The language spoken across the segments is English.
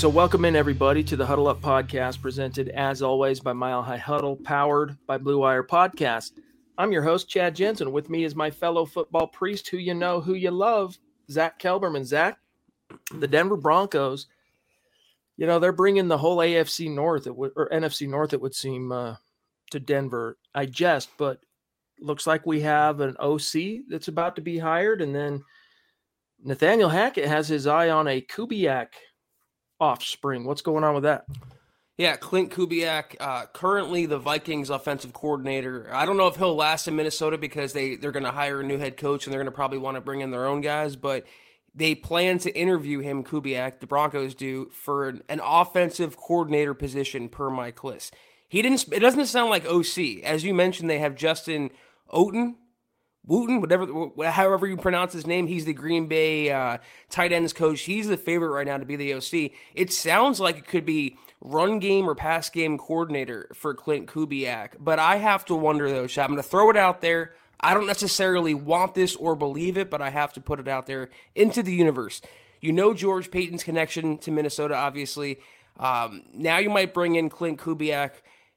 So, welcome in everybody to the Huddle Up podcast, presented as always by Mile High Huddle, powered by Blue Wire Podcast. I'm your host, Chad Jensen. With me is my fellow football priest, who you know, who you love, Zack Kelberman. Zack, the Denver Broncos, you know, they're bringing the whole AFC North, or NFC North, it would seem, uh, to Denver. I jest, but looks like we have an OC that's about to be hired, and then Nathaniel Hackett has his eye on a Kubiak offspring. What's going on with that? Yeah, Klint Kubiak, uh, currently the Vikings offensive coordinator. I don't know if he'll last in Minnesota because they, they're going to hire a new head coach and they're going to probably want to bring in their own guys, but they plan to interview him, Kubiak, the Broncos do, for an, an offensive coordinator position per Mike Klis. He didn't, it doesn't sound like OC. As you mentioned, they have Justin Outten, Wooten, whatever, however you pronounce his name, he's the Green Bay uh, tight ends coach. He's the favorite right now to be the OC. It sounds like it could be run game or pass game coordinator for Klint Kubiak. But I have to wonder though, Chad. I'm going to throw it out there. I don't necessarily want this or believe it, but I have to put it out there into the universe. You know George Paton's connection to Minnesota, obviously. Um, now you might bring in Klint Kubiak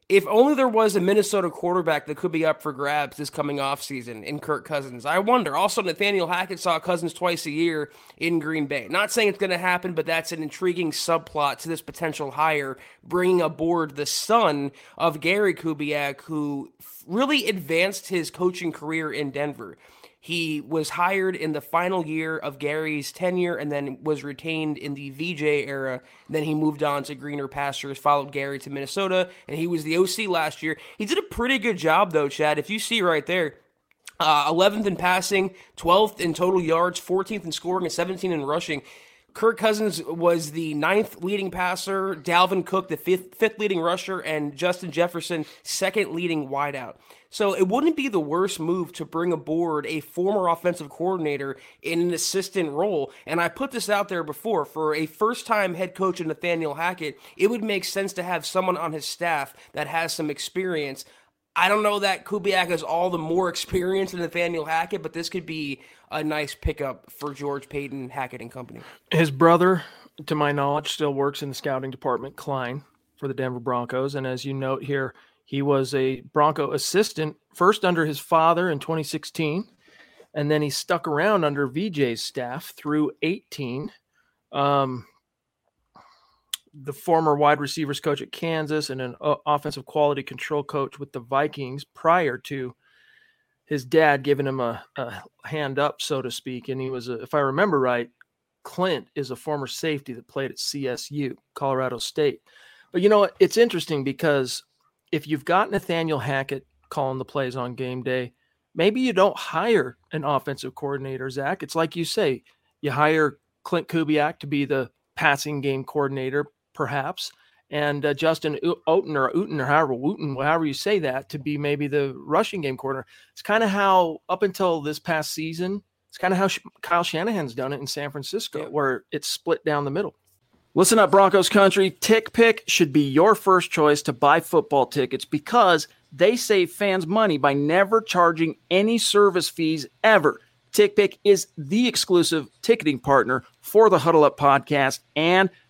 if only there was a Minnesota quarterback that could be up for grabs this coming offseason in Kirk Cousins. I wonder. Also, Nathaniel Hackett saw Cousins twice a year in Green Bay. Not saying it's going to happen, but that's an intriguing subplot to this potential hire, bringing aboard the son of Gary Kubiak, who really advanced his coaching career in Denver. He was hired in the final year of Gary's tenure and then was retained in the VJ era. Then he moved on to greener pastures, followed Gary to Minnesota, and he was the OC last year. He did a pretty good job, though, Chad. If you see right there, uh, 11th in passing, 12th in total yards, 14th in scoring, and 17 in rushing. Kirk Cousins was the ninth leading passer, Dalvin Cook the fifth, fifth leading rusher, and Justin Jefferson second leading wideout. So it wouldn't be the worst move to bring aboard a former offensive coordinator in an assistant role. And I put this out there before for a first time head coach Nathaniel Hackett, it would make sense to have someone on his staff that has some experience. I don't know that Kubiak is all the more experience than Nathaniel Hackett, but this could be a nice pickup for George Paton Hackett and Company. His brother, to my knowledge, still works in the scouting department, Klein, for the Denver Broncos. And as you note here, he was a Bronco assistant first under his father in 2016, and then he stuck around under VJ's staff through 18. Um, the former wide receivers coach at Kansas and an uh, offensive quality control coach with the Vikings prior to his dad giving him a, a hand up, so to speak. And he was, a, if I remember right, Klint is a former safety that played at CSU, Colorado State. But you know, it's interesting because if you've got Nathaniel Hackett calling the plays on game day, maybe you don't hire an offensive coordinator, Zack. It's like you say, you hire Klint Kubiak to be the passing game coordinator, perhaps, and uh, Justin Outten or Uten or however Wooten, however you say that, to be maybe the rushing game coordinator. It's kind of how up until this past season, it's kind of how Kyle Shanahan's done it in San Francisco, yeah. where it's split down the middle. Listen up, Broncos country. TickPick should be your first choice to buy football tickets because they save fans money by never charging any service fees ever. TickPick is the exclusive ticketing partner for the Huddle Up podcast and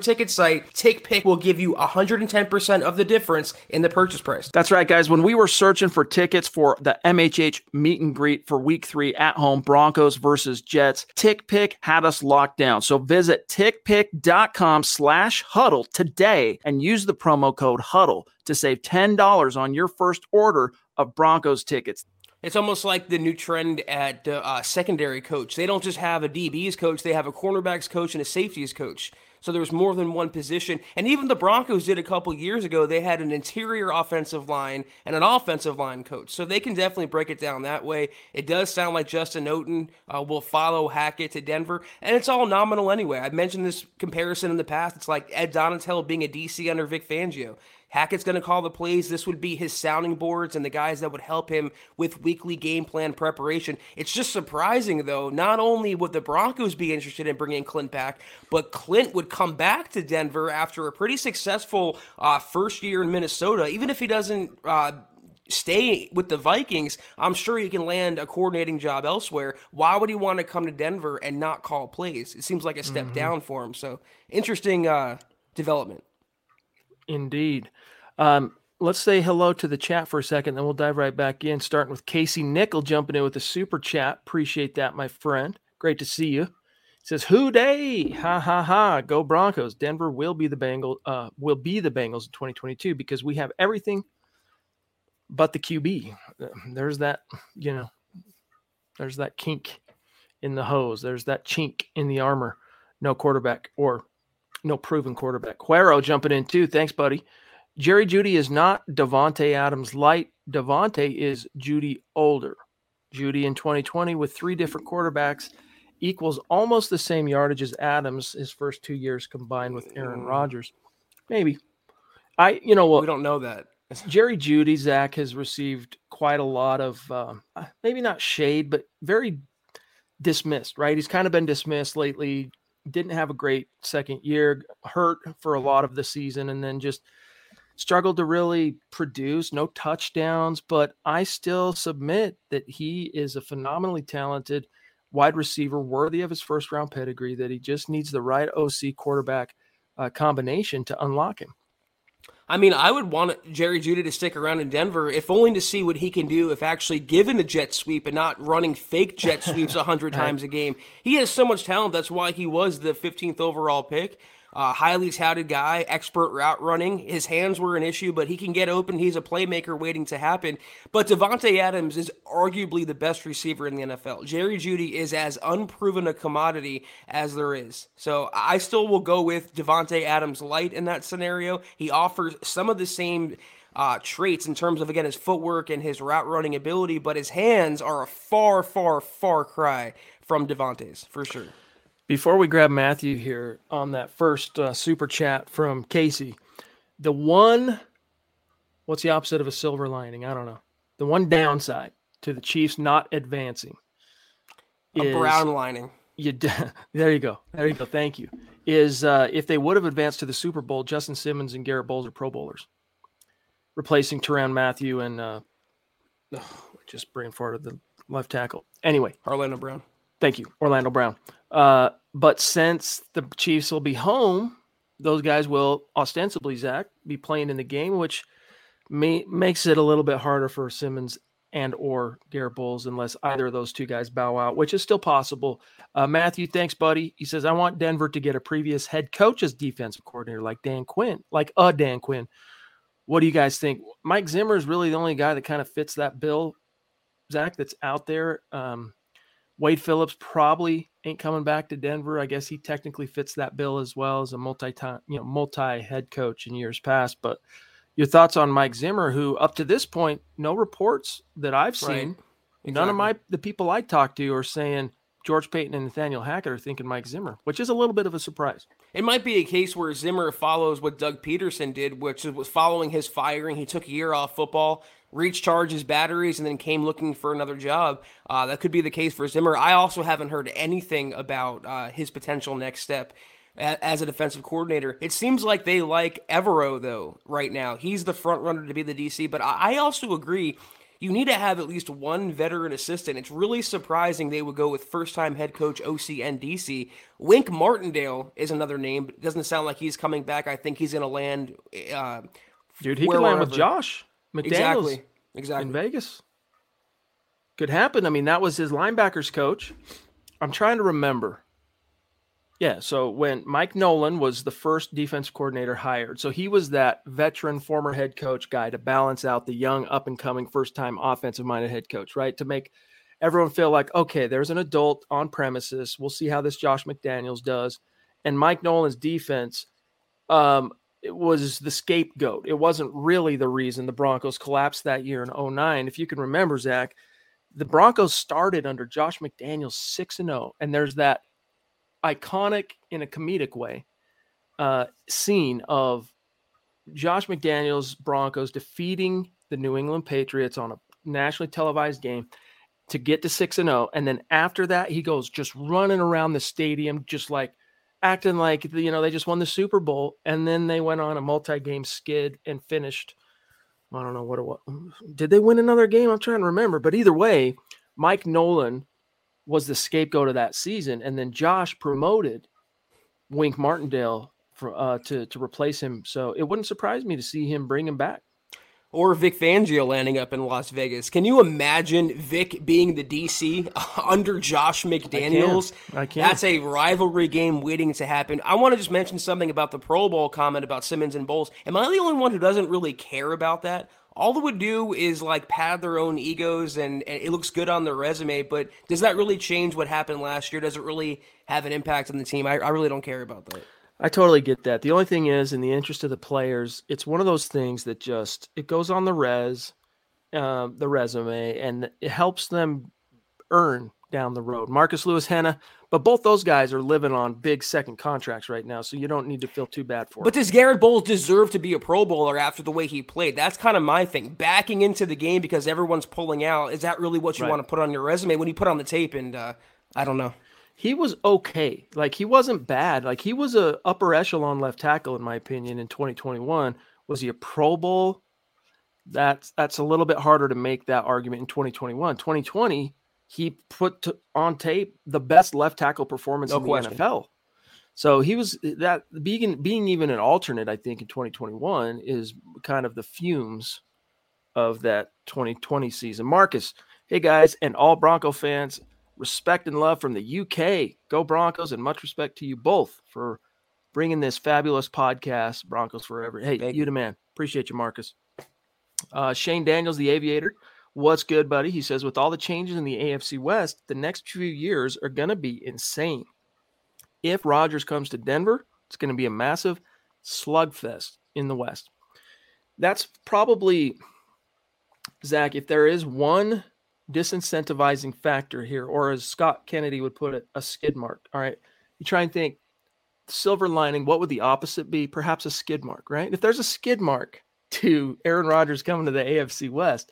ticket site, TickPick will give you 110% of the difference in the purchase price. That's right, guys. When we were searching for tickets for the MHH meet and greet for week three at home, Broncos versus Jets, TickPick had us locked down. So visit tickpick.com slash huddle today and use the promo code huddle to save $10 on your first order of Broncos tickets. It's almost like the new trend at uh, secondary coach. They don't just have a DB's coach, they have a cornerbacks coach and a safeties coach. So there's more than one position. And even the Broncos did a couple years ago. They had an interior offensive line and an offensive line coach. So they can definitely break it down that way. It does sound like Justin Outten uh, will follow Hackett to Denver. And it's all nominal anyway. I've mentioned this comparison in the past. It's like Ed Donatell being a DC under Vic Fangio. Hackett's going to call the plays. This would be his sounding boards and the guys that would help him with weekly game plan preparation. It's just surprising, though, not only would the Broncos be interested in bringing Klint back, but Klint would come back to Denver after a pretty successful uh, first year in Minnesota. Even if he doesn't. Uh, stay with the Vikings, I'm sure he can land a coordinating job elsewhere. Why would he want to come to Denver and not call plays? It seems like a step mm-hmm. down for him. So interesting uh, development. Indeed. Um, let's say hello to the chat for a second, then we'll dive right back in, starting with Casey Nickel jumping in with a super chat. Appreciate that, my friend. Great to see you. Says, "Who Dey? Ha ha ha! Go Broncos! Denver will be the Bengals. Uh, will be the Bengals in 2022 because we have everything but the QB. There's that, you know, there's that kink in the hose. There's that chink in the armor. No quarterback or no proven quarterback. Cuero jumping in too. Thanks, buddy. Jerry Jeudy is not Davante Adams light. Davante is Jeudy older. Jeudy in 2020 with three different quarterbacks equals almost the same yardage as Adams his first two years combined with Aaron mm. Rodgers. Maybe. I you know what we don't know that. Jerry Jeudy Zack has received quite a lot of um, maybe not shade, but very dismissed. Right, he's kind of been dismissed lately. Didn't have a great second year, hurt for a lot of the season, and then just struggled to really produce, no touchdowns, but I still submit that he is a phenomenally talented wide receiver worthy of his first round pedigree, that he just needs the right OC quarterback uh, combination to unlock him. I mean, I would want Jerry Jeudy to stick around in Denver, if only to see what he can do if actually given a jet sweep and not running fake jet sweeps a hundred times a game. He has so much talent. That's why he was the 15th overall pick. Uh, highly touted guy, expert route running. His hands were an issue, but he can get open. He's a playmaker waiting to happen. But Davante Adams is arguably the best receiver in the NFL. Jerry Jeudy is as unproven a commodity as there is. So I still will go with Davante Adams light in that scenario. He offers some of the same uh, traits in terms of again his footwork and his route running ability, but his hands are a far, far, far cry from Davante's for sure. Before we grab Matthew here on that first uh, super chat from Casey, the one, what's the opposite of a silver lining? I don't know. The one downside to the Chiefs not advancing, a brown lining. You there you go. There you go. Thank you. Is uh, if they would have advanced to the Super Bowl, Justin Simmons and Garett Bolles are Pro Bowlers, replacing Tyrann Mathieu and uh, oh, just brain farted the left tackle. Anyway, Orlando Brown. Thank you, Orlando Brown. Uh, but since the Chiefs will be home, those guys will ostensibly, Zack, be playing in the game, which may, makes it a little bit harder for Simmons and or Garett Bolles unless either of those two guys bow out, which is still possible. Uh, Matthew, thanks, buddy. He says, I want Denver to get a previous head coach as defensive coordinator like Dan Quinn, like a Dan Quinn. What do you guys think? Mike Zimmer is really the only guy that kind of fits that bill, Zach, that's out there. Um, Wade Phillips probably ain't coming back to Denver. I guess he technically fits that bill as well as a multi time, you know, multi head coach in years past. But your thoughts on Mike Zimmer, who up to this point, no reports that I've seen, right. exactly. none of my the people I talked to are saying George Paton and Nathaniel Hackett are thinking Mike Zimmer, which is a little bit of a surprise. it might be a case where Zimmer follows what Doug Pederson did, which was following his firing. He took a year off football, recharged his batteries, and then came looking for another job. Uh, that could be the case for Zimmer. I also haven't heard anything about uh, his potential next step as a defensive coordinator. It seems like they like Evero though right now. He's the front runner to be the DC, but I also agree you need to have at least one veteran assistant. It's really surprising they would go with first time head coach OC and DC. Wink Martindale is another name, but it doesn't sound like he's coming back. I think he's going to land. Uh, Dude, he could land with Josh McDaniels exactly. exactly. in Vegas. Could happen. I mean, that was his linebackers coach. I'm trying to remember. Yeah, so when Mike Nolan was the first defense coordinator hired, so he was that veteran former head coach guy to balance out the young up and coming first time offensive minded head coach, right? To make everyone feel like, okay, there's an adult on premises. We'll see how this Josh McDaniels does. And Mike Nolan's defense um, it was the scapegoat. It wasn't really the reason the Broncos collapsed that year in 09. If you can remember, Zack, the Broncos started under Josh McDaniels 6 and 0. And there's that iconic in a comedic way uh, scene of Josh McDaniels Broncos defeating the New England Patriots on a nationally televised game to get to 6 and 0 and then after that he goes just running around the stadium just like acting like you know they just won the Super Bowl and then they went on a multi-game skid and finished I don't know what it was. Did they win another game? I'm trying to remember, but either way, Mike Nolan was the scapegoat of that season, and then Josh promoted Wink Martindale for, uh, to to replace him. So it wouldn't surprise me to see him bring him back. Or Vic Fangio landing up in Las Vegas. Can you imagine Vic being the DC under Josh McDaniels? I can. I can. That's a rivalry game waiting to happen. I want to just mention something about the Pro Bowl comment about Simmons and Bolles. Am I the only one who doesn't really care about that? all it would do is like pad their own egos and, and, it looks good on their resume but does that really change what happened last year does it really have an impact on the team i, I really don't care about that i totally get that the only thing is in the interest of the players it's one of those things that just it goes on the res uh, the resume and it helps them earn down the road marcus lewis henna but both those guys are living on big second contracts right now, so you don't need to feel too bad for. But does Garett Bolles deserve to be a Pro Bowler after the way he played? That's kind of my thing. Backing into the game because everyone's pulling out is that really what you right. want to put on your resume when you put on the tape? And uh, I don't know. He was okay. Like he wasn't bad. Like he was a upper echelon left tackle in my opinion in 2021. Was he a Pro Bowl? That's that's a little bit harder to make that argument in 2021. 2020 he put to, on tape the best left tackle performance no in the question. NFL. So he was that being being even an alternate, I think, in 2021 is kind of the fumes of that 2020 season. Marcus, hey guys, and all Bronco fans, respect and love from the UK. Go Broncos, and much respect to you both for bringing this fabulous podcast, Broncos Forever. Hey, Thank you the man. Appreciate you, Marcus. Uh, Shane Daniels, the aviator. What's good, buddy? He says, with all the changes in the AFC West, the next few years are going to be insane. If Rodgers comes to Denver, it's going to be a massive slugfest in the West. That's probably, Zach, if there is one disincentivizing factor here, or as Scott Kennedy would put it, a skid mark. All right. You try and think silver lining, what would the opposite be? Perhaps a skid mark, right? If there's a skid mark to Aaron Rodgers coming to the AFC West,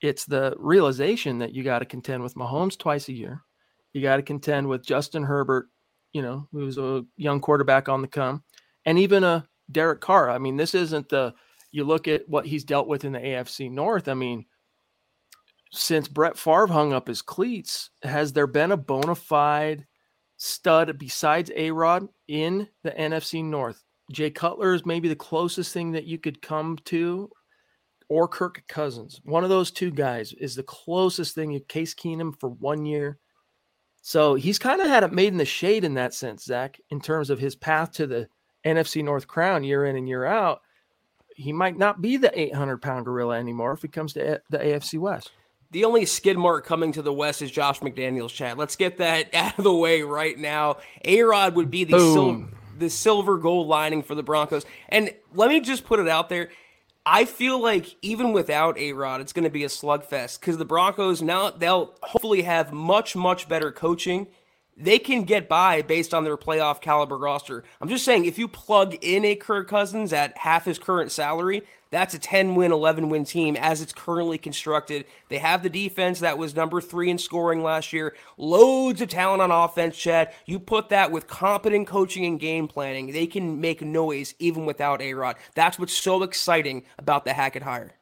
it's the realization that you got to contend with Mahomes twice a year. You got to contend with Justin Herbert, you know, who's a young quarterback on the come, and even a Derek Carr. I mean, this isn't the you look at what he's dealt with in the AFC North. I mean, since Brett Favre hung up his cleats, has there been a bona fide stud besides A Rod in the NFC North? Jay Cutler is maybe the closest thing that you could come to or Kirk Cousins. One of those two guys is the closest thing you Case Keenum for one year. So he's kind of had it made in the shade in that sense, Zack, in terms of his path to the NFC North crown year in and year out. He might not be the 800 pound gorilla anymore if he comes to the AFC West. The only skid mark coming to the West is Josh McDaniels, Chad. Let's get that out of the way right now. A Rod would be the, sil- the silver gold lining for the Broncos. And let me just put it out there I feel like even without A Rod, it's going to be a slugfest because the Broncos now they'll hopefully have much much better coaching. they can get by based on their playoff caliber roster. I'm just saying, if you plug in a Kirk Cousins at half his current salary, that's a 10 win, 11 win team as it's currently constructed. They have the defense that was number three in scoring last year. Loads of talent on offense, Chad. You put that with competent coaching and game planning, they can make noise even without A Rod. That's what's so exciting about the Hackett hire.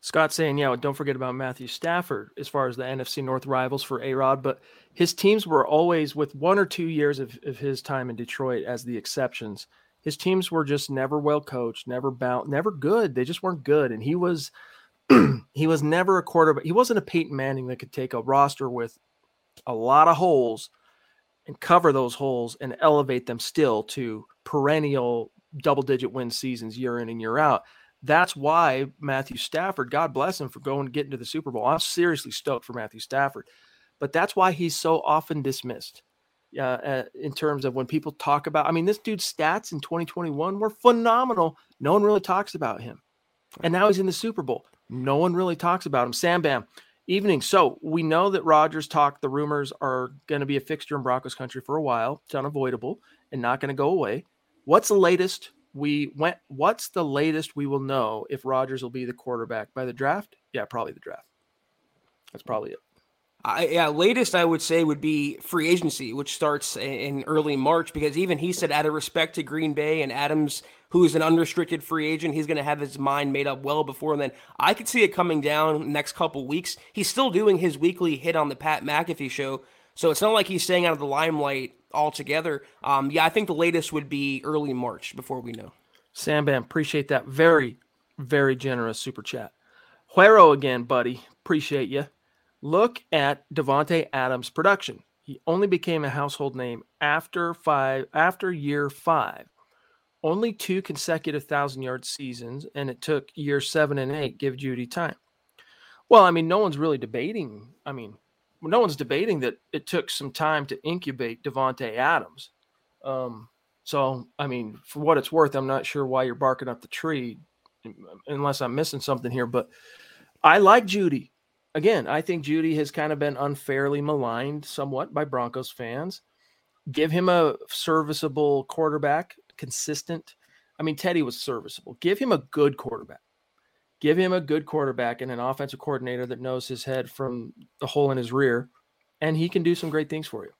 Scott saying, yeah, don't forget about Matthew Stafford as far as the NFC North rivals for A Rod, but his teams were always, with one or two years of, of his time in Detroit as the exceptions, his teams were just never well coached, never bound, never good. They just weren't good. And he was, he was never a quarterback. He wasn't a Peyton Manning that could take a roster with a lot of holes and cover those holes and elevate them still to perennial double digit win seasons year in and year out. That's why Matthew Stafford, God bless him for going and getting to the Super Bowl. I'm seriously stoked for Matthew Stafford, but that's why he's so often dismissed. Uh, uh, in terms of when people talk about, I mean, this dude's stats in 2021 were phenomenal. No one really talks about him, and now he's in the Super Bowl. No one really talks about him. Sam Bam, evening. So we know that Rodgers talk. The rumors are going to be a fixture in Broncos country for a while. It's unavoidable and not going to go away. What's the latest we went what's the latest we will know if Rodgers will be the quarterback by the draft? Yeah, probably the draft. That's probably it. I, yeah, latest I would say would be free agency, which starts in early March, because even he said, out of respect to Green Bay and Adams, who is an unrestricted free agent, he's going to have his mind made up well before then. I could see it coming down next couple weeks. He's still doing his weekly hit on the Pat McAfee show, so it's not like he's staying out of the limelight altogether. Um, yeah, I think the latest would be early March before we know. Sam Bam, appreciate that. Very, very generous super chat. Huero again, buddy. Appreciate you. Look at Davante Adams' production. He only became a household name after five after year five. Only two consecutive thousand yard seasons, and it took year seven and eight. Give Jeudy time. Well, I mean, no one's really debating. I mean, no one's debating that it took some time to incubate Davante Adams. Um, so, I mean, for what it's worth, I'm not sure why you're barking up the tree, unless I'm missing something here. But I like Jeudy. Again, I think Jeudy has kind of been unfairly maligned somewhat by Broncos fans. Give him a serviceable quarterback, consistent. I mean, Teddy was serviceable. Give him a good quarterback give him a good quarterback and an offensive coordinator that knows his head from the hole in his rear, and he can do some great things for you.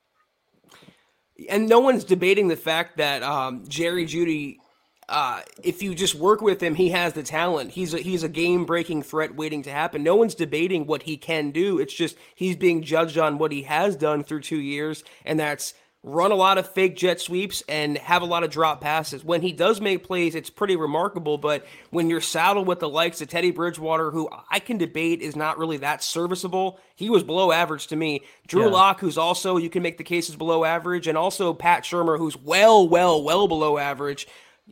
And no one's debating the fact that um, Jerry Jeudy, uh, if you just work with him, he has the talent. He's a, he's a game breaking threat waiting to happen. No one's debating what he can do. It's just he's being judged on what he has done through two years, and that's run a lot of fake jet sweeps and have a lot of drop passes. When he does make plays, it's pretty remarkable. But when you're saddled with the likes of Teddy Bridgewater, who I can debate is not really that serviceable, he was below average to me. Drew yeah. Lock, who's also, you can make the cases below average, and also Pat Shurmur, who's well, well, well below average.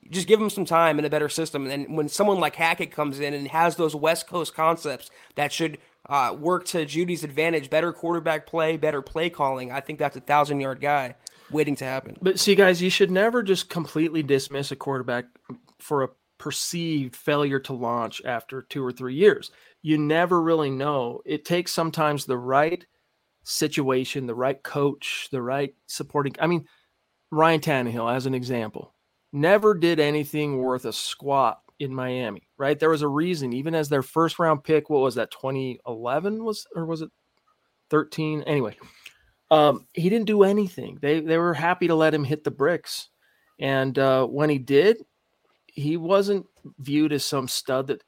Just give him some time and a better system. And when someone like Hackett comes in and has those West Coast concepts that should uh, work to Jeudy's advantage, better quarterback play, better play calling. I think that's a thousand yard guy waiting to happen. But see, guys, you should never just completely dismiss a quarterback for a perceived failure to launch after two or three years. You never really know. It takes sometimes the right situation, the right coach, the right supporting. I mean, Ryan Tannehill, as an example, never did anything worth a squat in Miami, right? There was a reason, even as their first round pick, what was that, 2011 was, or was it 13? Anyway, um, he didn't do anything. They, they were happy to let him hit the bricks. And uh, when he did, he wasn't viewed as some stud that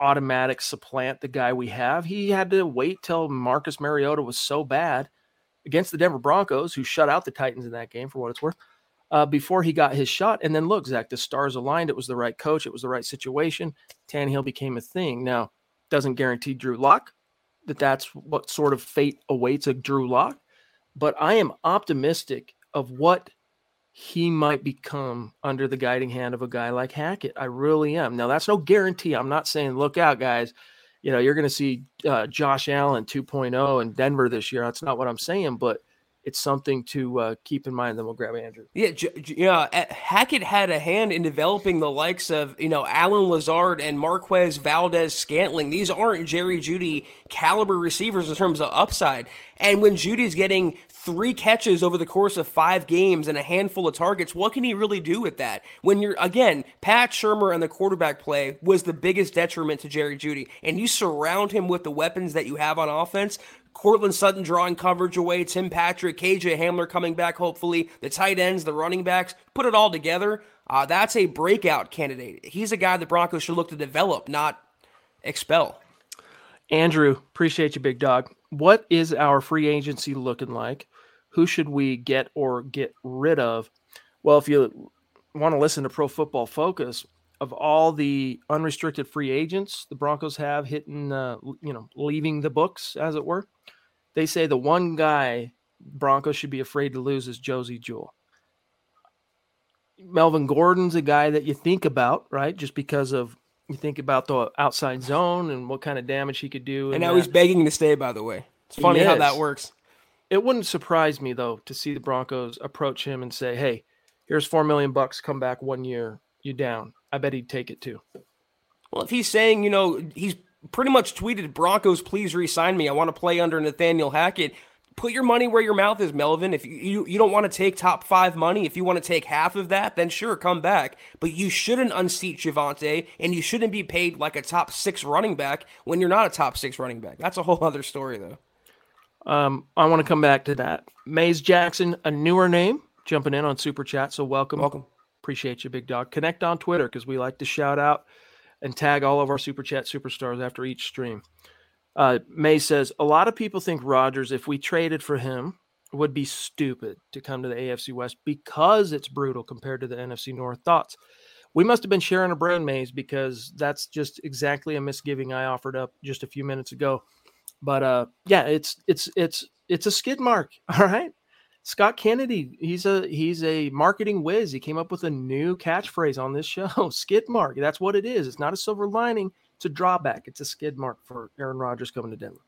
automatic supplant the guy we have. He had to wait till Marcus Mariota was so bad against the Denver Broncos, who shut out the Titans in that game for what it's worth uh, before he got his shot. And then look, Zack, the stars aligned. It was the right coach. It was the right situation. Tannehill became a thing. Now, doesn't guarantee Drew Lock that that's what sort of fate awaits a Drew Lock, but I am optimistic of what he might become under the guiding hand of a guy like Hackett. I really am. Now, that's no guarantee. I'm not saying look out, guys. You know, you're going to see uh, Josh Allen 2.0 in Denver this year. That's not what I'm saying, but it's something to uh, keep in mind. Then we'll grab Andrew. Yeah, yeah. Hackett had a hand in developing the likes of you know Allen Lazard and Marquez Valdes Scantling. These aren't Jerry Jeudy caliber receivers in terms of upside. And when Jeudy's getting three catches over the course of five games and a handful of targets, what can he really do with that? When you're again, Pat Shurmur and the quarterback play was the biggest detriment to Jerry Jeudy, and you surround him with the weapons that you have on offense. Courtland Sutton drawing coverage away, Tim Patrick, KJ Hamler coming back, hopefully, the tight ends, the running backs, put it all together. Uh, that's a breakout candidate. He's a guy the Broncos should look to develop, not expel. Andrew, appreciate you, big dog. What is our free agency looking like? Who should we get or get rid of? Well, if you want to listen to Pro Football Focus, of all the unrestricted free agents the Broncos have hitting, uh, you know, leaving the books, as it were, they say the one guy Broncos should be afraid to lose is Josey Jewell. Melvin Gordon's a guy that you think about, right? Just because of you think about the outside zone and what kind of damage he could do. And now that. he's begging to stay, by the way. It's funny how that works. It wouldn't surprise me though to see the Broncos approach him and say, "Hey, here's four million bucks. Come back one year. You down." I bet he'd take it too. Well, if he's saying, you know, he's pretty much tweeted Broncos, please re-sign me. I want to play under Nathaniel Hackett. Put your money where your mouth is, Melvin. If you, you, you don't want to take top five money, if you want to take half of that, then sure, come back. But you shouldn't unseat Javonte, and you shouldn't be paid like a top six running back when you're not a top six running back. That's a whole other story, though. Um, I want to come back to that. Mays Jackson, a newer name, jumping in on Super Chat. So welcome. Welcome. Appreciate you, big dog. Connect on Twitter because we like to shout out and tag all of our Super Chat superstars after each stream. Uh, May says a lot of people think Rodgers, if we traded for him, would be stupid to come to the AFC West because it's brutal compared to the NFC North. Thoughts? We must have been sharing a brain maze because that's just exactly a misgiving I offered up just a few minutes ago. But uh, yeah, it's it's it's it's a skid mark. All right. Scott Kennedy, he's a he's a marketing whiz. He came up with a new catchphrase on this show, skid mark. That's what it is. It's not a silver lining, it's a drawback. It's a skid mark for Aaron Rodgers coming to Denver.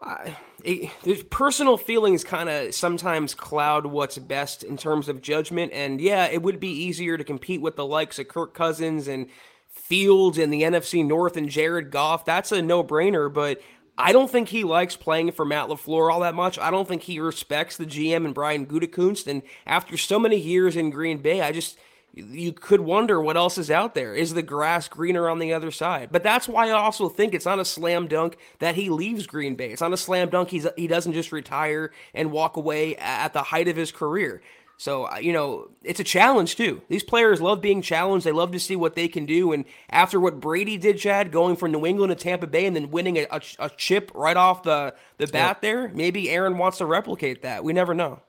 Uh, it, personal feelings kind of sometimes cloud what's best in terms of judgment. And yeah, it would be easier to compete with the likes of Kirk Cousins and Fields and the NFC North and Jared Goff. That's a no brainer. But I don't think he likes playing for Matt LaFleur all that much. I don't think he respects the GM and Brian Gutekunst. And after so many years in Green Bay, I just you could wonder what else is out there. Is the grass greener on the other side? But that's why I also think it's not a slam dunk that he leaves Green Bay. It's not a slam dunk he's he doesn't just retire and walk away at the height of his career. So, uh, you know, it's a challenge too. These players love being challenged. They love to see what they can do. And after what Brady did, Chad, going from New England to Tampa Bay and then winning a, a, a chip right off the, the bat yeah. there, maybe Aaron wants to replicate that. We never know.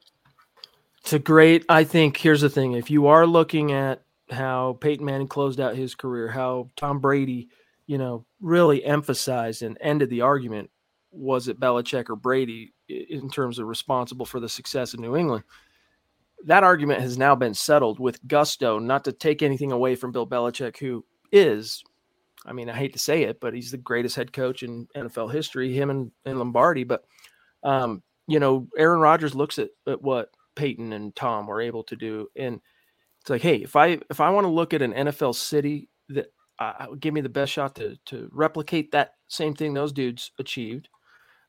It's a great, I think, here's the thing. If you are looking at how Peyton Manning closed out his career, how Tom Brady, you know, really emphasized and ended the argument was it Belichick or Brady in terms of responsible for the success of New England – that argument has now been settled with gusto, not to take anything away from Bill Belichick, who is, I mean, I hate to say it, but he's the greatest head coach in NFL history, him and, and Lombardi. But, um, you know, Aaron Rodgers looks at, at what Peyton and Tom were able to do. And it's like, hey, if I if I want to look at an NFL city that uh, give me the best shot to to replicate that same thing those dudes achieved,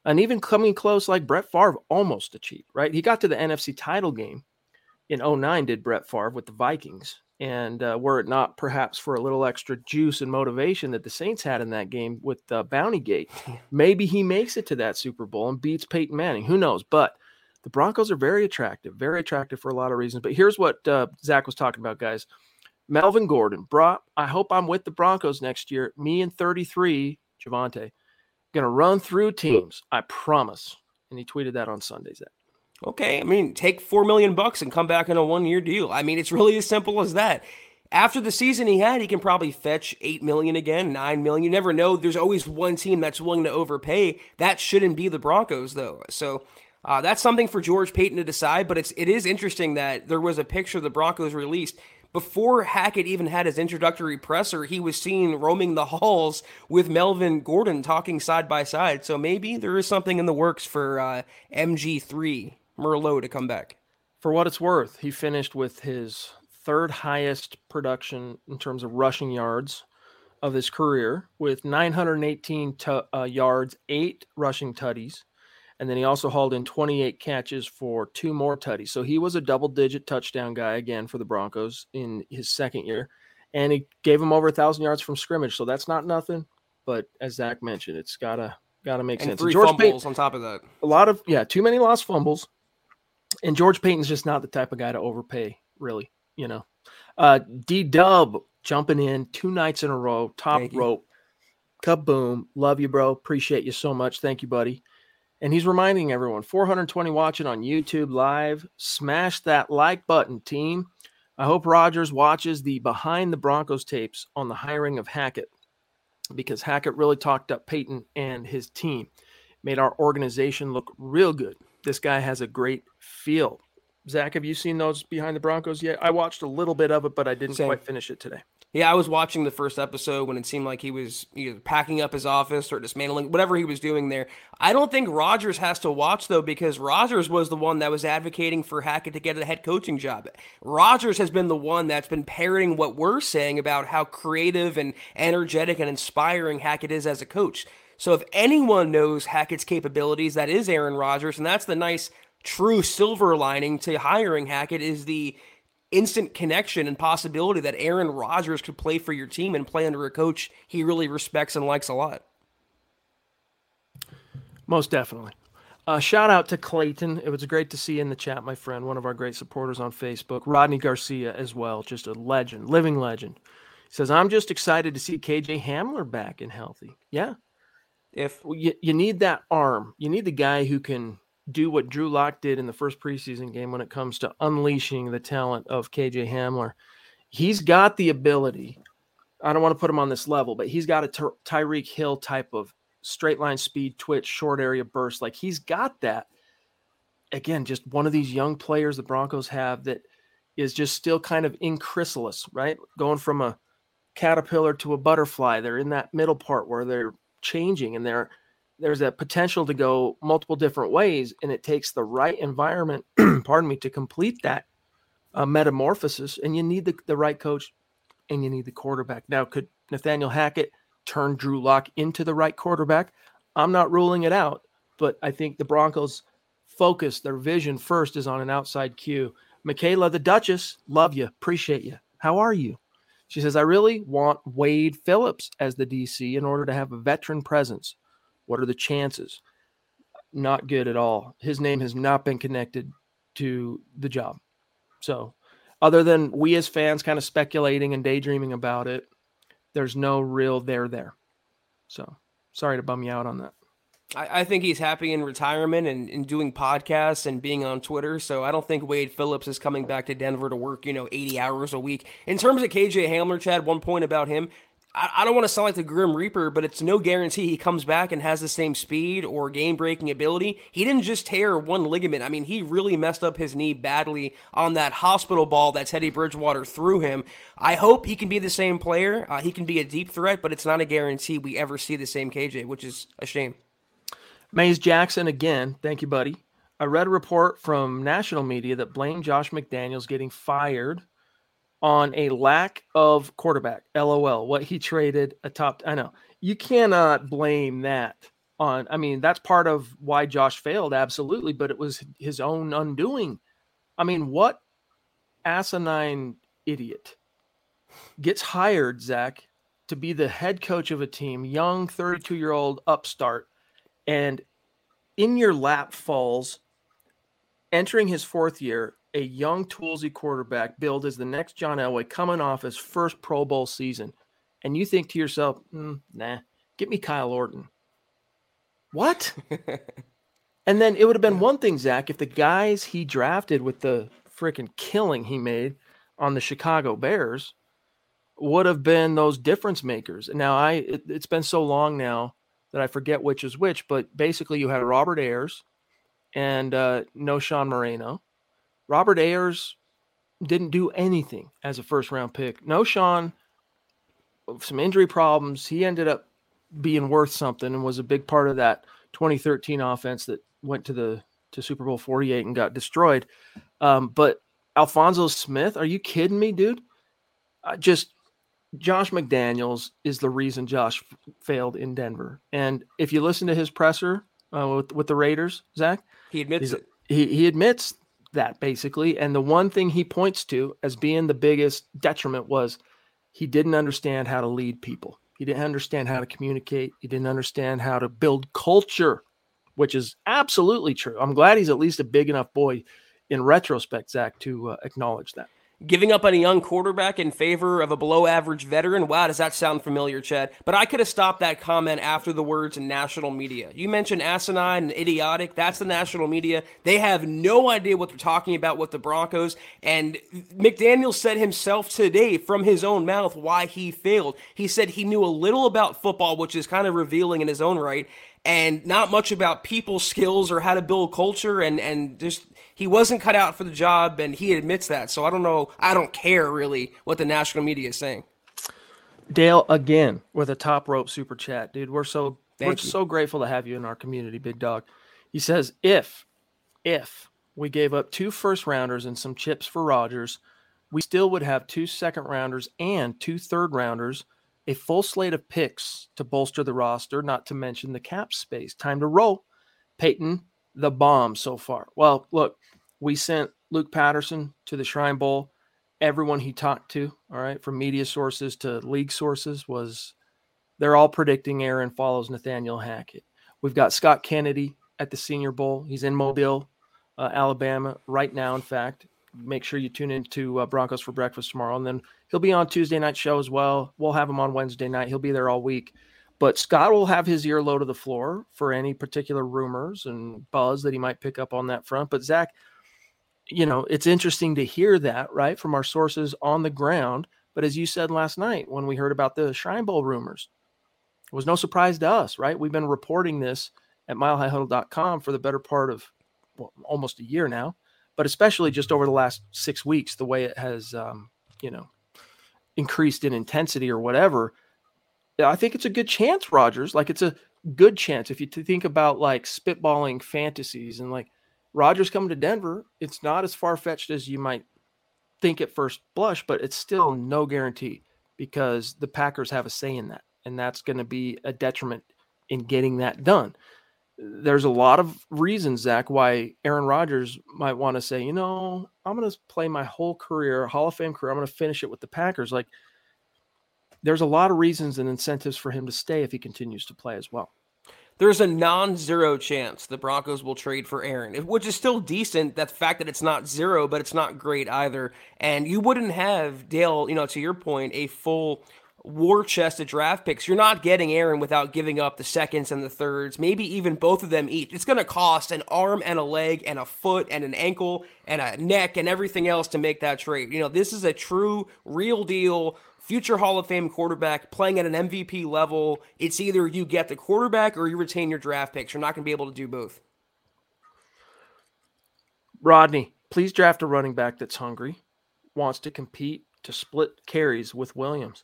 and even coming close like Brett Favre almost achieved, right? He got to the NFC title game in 09 did Brett Favre with the Vikings. And uh, were it not perhaps for a little extra juice and motivation that the Saints had in that game with uh, Bounty Gate, maybe he makes it to that Super Bowl and beats Peyton Manning. Who knows? But the Broncos are very attractive, very attractive for a lot of reasons. But here's what uh, Zack was talking about, guys. Melvin Gordon, bro, I hope I'm with the Broncos next year. Me and 33, Javonte, gonna run through teams. I promise. And he tweeted that on Sunday, Zack. Okay, I mean, take four million bucks and come back in a one-year deal. I mean, it's really as simple as that. After the season he had, he can probably fetch eight million again, nine million. You never know. There's always one team that's willing to overpay. That shouldn't be the Broncos, though. So uh, that's something for George Paton to decide. But it's it is interesting that there was a picture the Broncos released. before Hackett even had his introductory presser, he was seen roaming the halls with Melvin Gordon talking side by side. So maybe there is something in the works for uh, MG3 Merlot to come back. For what it's worth, he finished with his third highest production in terms of rushing yards of his career with 918 t- uh, yards, eight rushing tutties. And then he also hauled in 28 catches for two more tutties. So he was a double digit touchdown guy again for the Broncos in his second year. And he gave him over a thousand yards from scrimmage. So that's not nothing. But as Zack mentioned, it's gotta gotta make and sense. Three George fumbles Paton, on top of that. a lot of yeah, too many lost fumbles. And George Paton's just not the type of guy to overpay, really. You know. Uh D Dub jumping in two nights in a row, top Thank you. rope. Kaboom. Love you, bro. Appreciate you so much. Thank you, buddy. And he's reminding everyone 420 watching on YouTube live. Smash that like button, team. I hope Rodgers watches the behind the Broncos tapes on the hiring of Hackett because Hackett really talked up Peyton and his team, made our organization look real good. This guy has a great feel. Zack, have you seen those behind the Broncos yet? I watched a little bit of it, but I didn't Same. quite finish it today. Yeah, I was watching the first episode when it seemed like he was either packing up his office or dismantling whatever he was doing there. I don't think Rodgers has to watch though because Rodgers was the one that was advocating for Hackett to get a head coaching job. Rodgers has been the one that's been parroting what we're saying about how creative and energetic and inspiring Hackett is as a coach. So if anyone knows Hackett's capabilities, that is Aaron Rodgers, and that's the nice true silver lining to hiring Hackett is the instant connection and possibility that Aaron Rodgers could play for your team and play under a coach he really respects and likes a lot. Most definitely. Uh, shout out to Clayton. It was great to see you in the chat, my friend, one of our great supporters on Facebook. Rodney Garcia as well, just a legend, living legend. He says, I'm just excited to see KJ Hamler back and healthy. Yeah. If you, you need that arm. You need the guy who can do what Drew Lock did in the first preseason game when it comes to unleashing the talent of KJ Hamler. He's got the ability. I don't want to put him on this level, but he's got a Ty- Tyreek Hill type of straight line speed, twitch, short area burst. Like he's got that. Again, just one of these young players the Broncos have that is just still kind of in chrysalis, right? Going from a caterpillar to a butterfly. They're in that middle part where they're changing and they're there's a potential to go multiple different ways and it takes the right environment pardon me to complete that uh, metamorphosis and you need the, the right coach and you need the quarterback. Now could nathaniel hackett turn drew lock into the right quarterback? I'm not ruling it out but i think the broncos focus their vision first is on an outside cue michaela the duchess love you appreciate you how are you she says i really want wade phillips as the dc in order to have a veteran presence what are the chances? Not good at all. His name has not been connected to the job. So, other than we as fans kind of speculating and daydreaming about it, there's no real there there. So, sorry to bum you out on that. I, I think he's happy in retirement and, and doing podcasts and being on Twitter. So I don't think Wade Phillips is coming back to Denver to work, you know, 80 hours a week. In terms of KJ Hamler, Chad, one point about him. I, don't want to sound like the Grim Reaper, but it's no guarantee he comes back and has the same speed or game breaking ability. He didn't just tear one ligament. I mean, he really messed up his knee badly on that hospital ball that Teddy Bridgewater threw him. I hope he can be the same player. Uh, he can be a deep threat, but it's not a guarantee we ever see the same KJ, which is a shame. Mays Jackson again. Thank you, buddy. I read a report from national media that blamed Josh McDaniels getting fired on a lack of quarterback. LOL. What he traded a top. I know you cannot blame that on. I mean, that's part of why Josh failed, absolutely, but it was his own undoing. I mean, what asinine idiot gets hired, Zack, to be the head coach of a team, young 32 year old upstart, and in your lap falls entering his fourth year, a young toolsy quarterback billed as the next John Elway coming off his first Pro Bowl season. And you think to yourself, mm, nah, get me Kyle Orton. What? and then it would have been one thing, Zack, if the guys he drafted with the freaking killing he made on the Chicago Bears would have been those difference makers. And now I it, it's been so long now that I forget which is which, but basically you had Robert Ayers and uh, Knowshon Moreno. Robert Ayers didn't do anything as a first round pick. Knowshon, some injury problems. He ended up being worth something and was a big part of that 2013 offense that went to the to Super Bowl 48 and got destroyed. Um, but Alphonso Smith, are you kidding me, dude? I just Josh McDaniels is the reason Josh f- failed in Denver. And if you listen to his presser uh, with, with the Raiders, Zack, he admits it. He, he admits that basically. And the one thing he points to as being the biggest detriment was he didn't understand how to lead people. He didn't understand how to communicate. He didn't understand how to build culture, which is absolutely true. I'm glad he's at least a big enough boy in retrospect, Zack, to uh, acknowledge that. Giving up on a young quarterback in favor of a below average veteran? Wow, does that sound familiar, Chad? But I could have stopped that comment after the words national media. You mentioned asinine and idiotic. That's the national media. They have no idea what they're talking about with the Broncos. And McDaniel said himself today from his own mouth why he failed. He said he knew a little about football, which is kind of revealing in his own right, and not much about people skills or how to build culture and, and just he wasn't cut out for the job, and he admits that. So I don't know. I don't care really what the national media is saying. Dale again with a top rope super chat, dude. We're so Thank we're you. so grateful to have you in our community, big dog. He says if if we gave up two first rounders and some chips for Rodgers, we still would have two second rounders and two third rounders, a full slate of picks to bolster the roster, not to mention the cap space. Time to roll. Paton, the bomb so far. Well, look, we sent Luke Patterson to the Shrine Bowl. Everyone he talked to, all right, from media sources to league sources, was they're all predicting Aaron follows Nathaniel Hackett. We've got Scott Kennedy at the Senior Bowl. He's in Mobile, uh, Alabama, right now. In fact, make sure you tune in to uh, Broncos for breakfast tomorrow, and then he'll be on Tuesday night show as well. We'll have him on Wednesday night. He'll be there all week. But Scott will have his ear low to the floor for any particular rumors and buzz that he might pick up on that front. But Zach, you know, it's interesting to hear that, right, from our sources on the ground. But as you said last night when we heard about the Shrine Bowl rumors, it was no surprise to us, right? We've been reporting this at milehighhuddle.com for the better part of well, almost a year now, but especially just over the last six weeks, the way it has, um, you know, increased in intensity or whatever. I think it's a good chance, Rodgers. Like it's a good chance if you think about like spitballing fantasies and like Rodgers coming to Denver, it's not as far fetched as you might think at first blush, but it's still no guarantee because the Packers have a say in that. And that's going to be a detriment in getting that done. There's a lot of reasons, Zach, why Aaron Rodgers might want to say, you know, I'm going to play my whole career, Hall of Fame career. I'm going to finish it with the Packers. Like, there's a lot of reasons and incentives for him to stay if he continues to play as well there's a non-zero chance the Broncos will trade for Aaron, which is still decent. That fact that it's not zero, but it's not great either. And you wouldn't have Dale, you know, to your point, a full war chest of draft picks. You're not getting Aaron without giving up the seconds and the thirds, maybe even both of them each. It's going to cost an arm and a leg and a foot and an ankle and a neck and everything else to make that trade. You know, this is a true, real deal future Hall of Fame quarterback playing at an MVP level, it's either you get the quarterback or you retain your draft picks. You're not going to be able to do both. Rodney, please draft a running back that's hungry, wants to compete to split carries with Williams.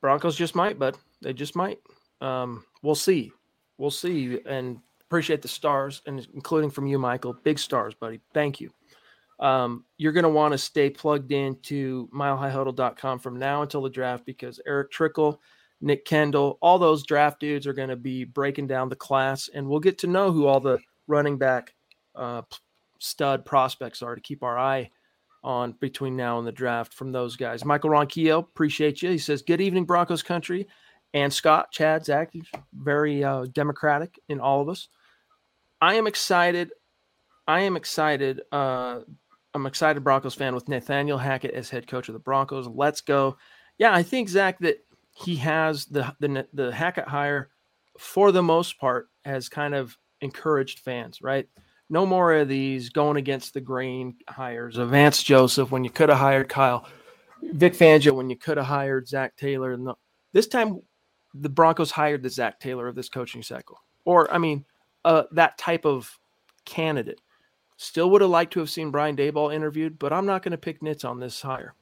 Broncos just might, bud. They just might. Um, we'll see. We'll see. And appreciate the stars, and including from you, Michael. Big stars, buddy. Thank you um, you're going to want to stay plugged into milehighhuddle.com from now until the draft because Erick Trickel, Nick Kendall, all those draft dudes are going to be breaking down the class, and we'll get to know who all the running back uh, stud prospects are to keep our eye on between now and the draft from those guys. Michael Ronquillo, appreciate you. He says, Good evening, Broncos country. And Scott, Chad, Zach, very uh, democratic in all of us. I am excited. I am excited uh, I'm excited Broncos fan with Nathaniel Hackett as head coach of the Broncos. Let's go. Yeah, I think Zach that he has the the the Hackett hire for the most part has kind of encouraged fans, right? No more of these going against the grain hires of Vance Joseph when you could have hired Kyle, Vic Fangio when you could have hired Zac Taylor. No, this time the Broncos hired the Zac Taylor of this coaching cycle, or I mean, uh, that type of candidate Still would have liked to have seen Brian Daboll interviewed, but I'm not going to pick nits on this hire.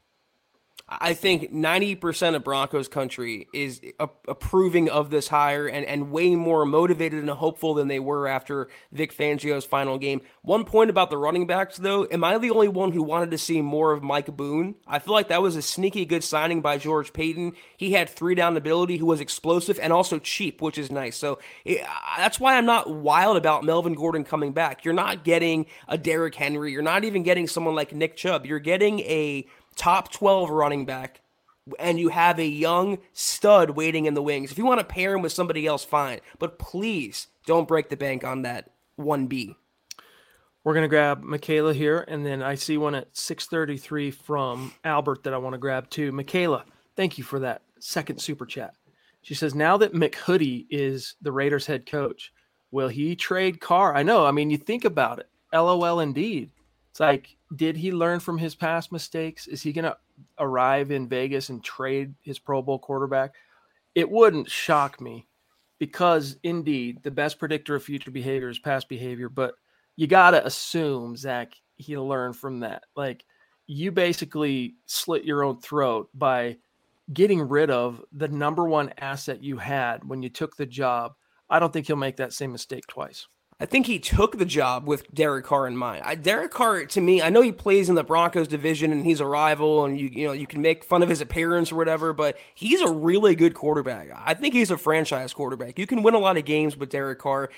I think 90% of Broncos country is approving of this hire and, and way more motivated and hopeful than they were after Vic Fangio's final game. One point about the running backs, though, am I the only one who wanted to see more of Mike Boone? I feel like that was a sneaky good signing by George Paton. He had three down ability, who was explosive and also cheap, which is nice. So it, that's why I'm not wild about Melvin Gordon coming back. You're not getting a Derrick Henry. You're not even getting someone like Nick Chubb. You're getting a top 12 running back and you have a young stud waiting in the wings. If you want to pair him with somebody else, fine. But please don't break the bank on that 1B. We're going to grab Michaela here, and then I see one at 633 from Albert that I want to grab too. Michaela, thank you for that second super chat. She says, now that McHoodie is the Raiders head coach, will he trade Carr? I know. I mean, you think about it. LOL indeed. It's like, did he learn from his past mistakes? Is he going to arrive in Vegas and trade his Pro Bowl quarterback? It wouldn't shock me because, indeed, the best predictor of future behavior is past behavior. But you got to assume, Zach, he'll learn from that. Like, you basically slit your own throat by getting rid of the number one asset you had when you took the job. I don't think he'll make that same mistake twice. I think he took the job with Derek Carr in mind. I, Derek Carr, to me, I know he plays in the Broncos division and he's a rival, and you you know you can make fun of his appearance or whatever, but he's a really good quarterback. I think he's a franchise quarterback. You can win a lot of games with Derek Carr.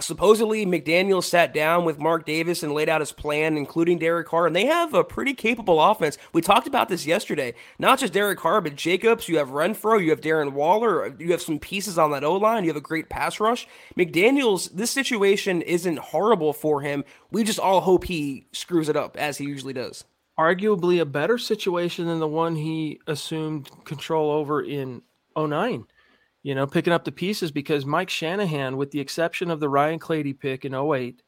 Supposedly, McDaniel sat down with Mark Davis and laid out his plan, including Derek Carr, and they have a pretty capable offense. We talked about this yesterday. Not just Derek Carr, but Jacobs. You have Renfrow. You have Darren Waller. You have some pieces on that O line. You have a great pass rush. McDaniel's. This situation isn't horrible for him. We just all hope he screws it up as he usually does. Arguably a better situation than the one he assumed control over in 09 you know, picking up the pieces because Mike Shanahan, with the exception of the Ryan Clady pick in 08,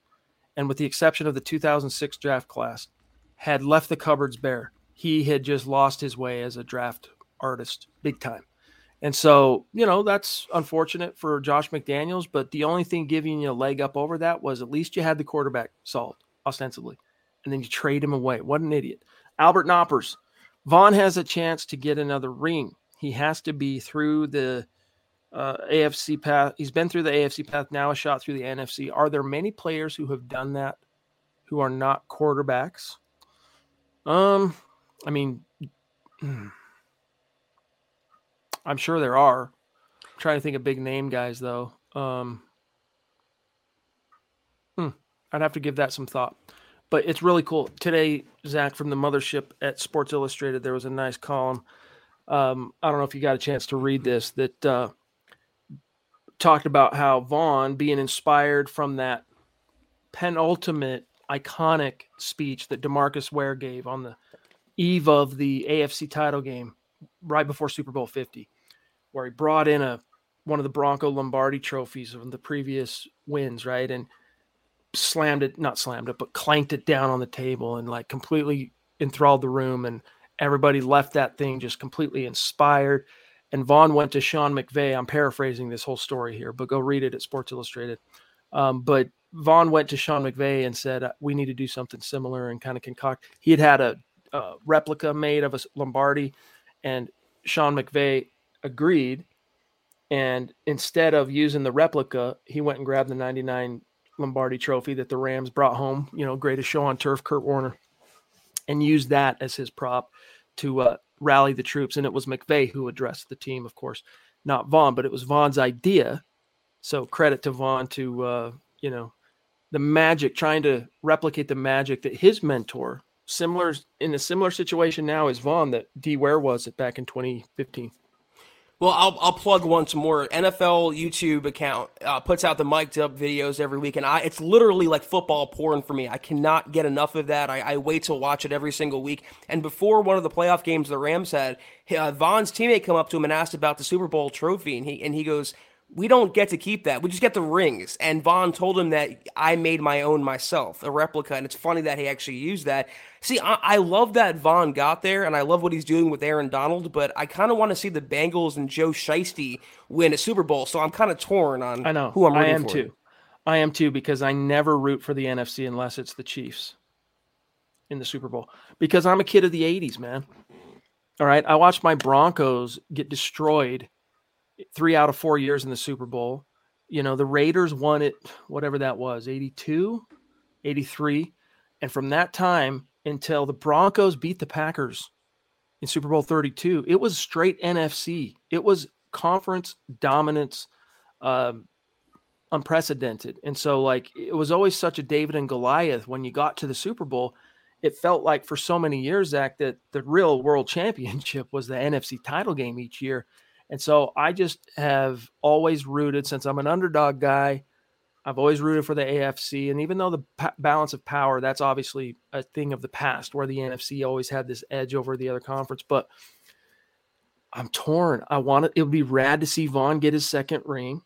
and with the exception of the 2006 draft class, had left the cupboards bare. He had just lost his way as a draft artist big time. And so, you know, that's unfortunate for Josh McDaniels, but the only thing giving you a leg up over that was at least you had the quarterback solved, ostensibly. And then you trade him away. What an idiot. Albert Knoppers. Von has a chance to get another ring. He has to be through the uh, AFC path. He's been through the AFC path, now a shot through the NFC. Are there many players who have done that who are not quarterbacks? Um, I mean, I'm sure there are. I'm trying to think of big name guys though. Um, hmm, I'd have to give that some thought. But it's really cool. Today, Zach from the mothership at Sports Illustrated, there was a nice column. Um, I don't know if you got a chance to read this that uh, talked about how Von being inspired from that penultimate iconic speech that DeMarcus Ware gave on the eve of the AFC title game right before Super Bowl 50, where he brought in a one of the Bronco Lombardi trophies from the previous wins, right? And slammed it, not slammed it, but clanked it down on the table and like completely enthralled the room. And everybody left that thing just completely inspired and Von went to Sean McVay. I'm paraphrasing this whole story here, but go read it at Sports Illustrated. Um, but Von went to Sean McVay and said, "We need to do something similar," and kind of concoct. He had had a, a replica made of a Lombardi, and Sean McVay agreed. And instead of using the replica, he went and grabbed the 99 Lombardi trophy that the Rams brought home, you know, greatest show on turf, Kurt Warner, and used that as his prop to uh, rally the troops. And it was McVay who addressed the team, of course, not Von, but it was Von's idea. So credit to Von to, uh, you know, the magic, trying to replicate the magic that his mentor, similar in a similar situation now as Von that D Ware was it back in 2015. Well, I'll, I'll plug once more. NFL YouTube account uh, puts out the mic'd up videos every week, and I it's literally like football porn for me. I cannot get enough of that. I, I wait to watch it every single week. And before one of the playoff games the Rams had, uh, Von's teammate come up to him and asked about the Super Bowl trophy, and he and he goes, we don't get to keep that. We just get the rings. And Von told him that I made my own myself, a replica. And it's funny that he actually used that. See, I, I love that Von got there, and I love what he's doing with Aaron Donald, but I kind of want to see the Bengals and Joe Shiesty win a Super Bowl. So I'm kind of torn on I know. who I'm rooting I am for. too. I am too because I never root for the NFC unless it's the Chiefs in the Super Bowl because I'm a kid of the 80s, man. All right. I watched my Broncos get destroyed three out of four years in the Super Bowl. You know, the Raiders won it, whatever that was, 82, 83. And from that time until the Broncos beat the Packers in Super Bowl 32, it was straight NFC. It was conference dominance, um, unprecedented. And so, like, it was always such a David and Goliath when you got to the Super Bowl it felt like for so many years, Zach, that the real world championship was the NFC title game each year. And so I just have always rooted, since I'm an underdog guy, I've always rooted for the AFC. And even though the balance of power, that's obviously a thing of the past where the NFC always had this edge over the other conference. But I'm torn. I want it. It would be rad to see Von get his second ring.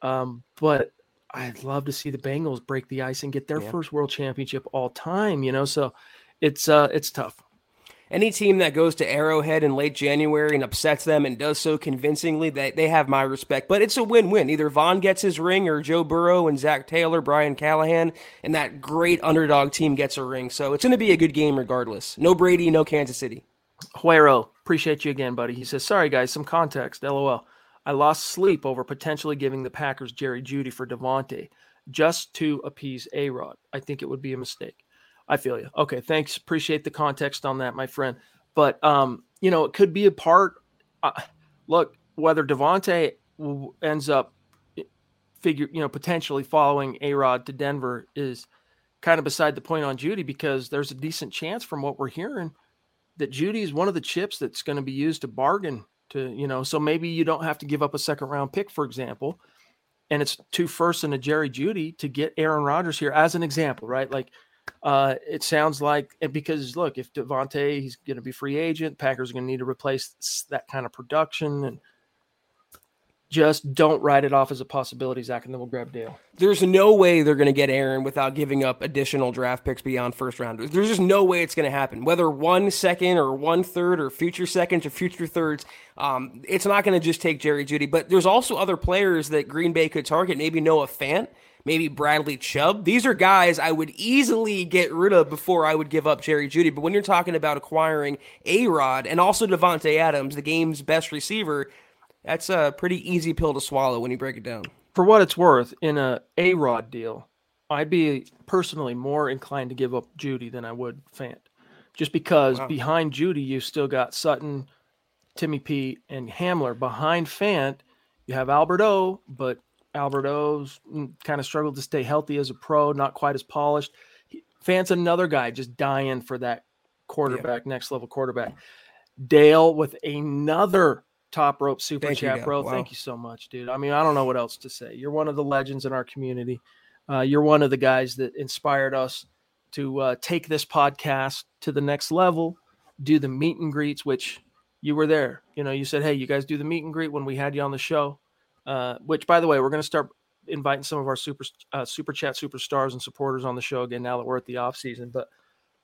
Um, but I'd love to see the Bengals break the ice and get their yeah. first world championship all time, you know. So it's uh it's tough. Any team that goes to Arrowhead in late January and upsets them and does so convincingly, they, they have my respect. But it's a win win. Either Von gets his ring or Joe Burrow and Zac Taylor, Brian Callahan, and that great underdog team gets a ring. So it's going to be a good game regardless. No Brady, no Kansas City. Huero, appreciate you again, buddy. He says, Sorry, guys, some context. LOL. I lost sleep over potentially giving the Packers Jerry Jeudy for Davante just to appease A Rod. I think it would be a mistake. I feel you. Okay, thanks. Appreciate the context on that, my friend. But um, you know, it could be a part. Uh, look, whether Davante ends up figure, you know, potentially following A Rod to Denver is kind of beside the point on Jeudy because there's a decent chance from what we're hearing that Jeudy is one of the chips that's going to be used to bargain to, you know, so maybe you don't have to give up a second round pick, for example, and it's two firsts and a Jerry Jeudy to get Aaron Rodgers here as an example, right? Like uh, it sounds like because look, if Davante he's going to be free agent, Packers are going to need to replace that kind of production, and just don't write it off as a possibility, Zach, and then we'll grab Dale. There's no way they're going to get Aaron without giving up additional draft picks beyond first rounders. There's just no way it's going to happen. Whether one second or one third or future seconds or future thirds, um, it's not going to just take Jerry Jeudy. But there's also other players that Green Bay could target. Maybe Noah Fant maybe Bradley Chubb. These are guys I would easily get rid of before I would give up Jerry Jeudy. But when you're talking about acquiring A Rod and also Davante Adams, the game's best receiver, that's a pretty easy pill to swallow when you break it down. For what it's worth, in a A Rod deal, I'd be personally more inclined to give up Jeudy than I would Fant. Just because wow. behind Jeudy you've still got Sutton, Timmy P, and Hamler. Behind Fant, you have Albert O, but Albert O's mm, kind of struggled to stay healthy as a pro, not quite as polished. Fant's another guy just dying for that quarterback, yeah. next level quarterback. Dale with another top rope super Thank chat, you, bro. Wow. Thank you so much, dude. I mean, I don't know what else to say. You're one of the legends in our community. Uh, you're one of the guys that inspired us to uh, take this podcast to the next level, do the meet and greets, which you were there. You know, you said, hey, you guys do the meet and greet when we had you on the show. Uh, which, by the way, we're going to start inviting some of our super uh, super chat superstars and supporters on the show again now that we're at the off season. But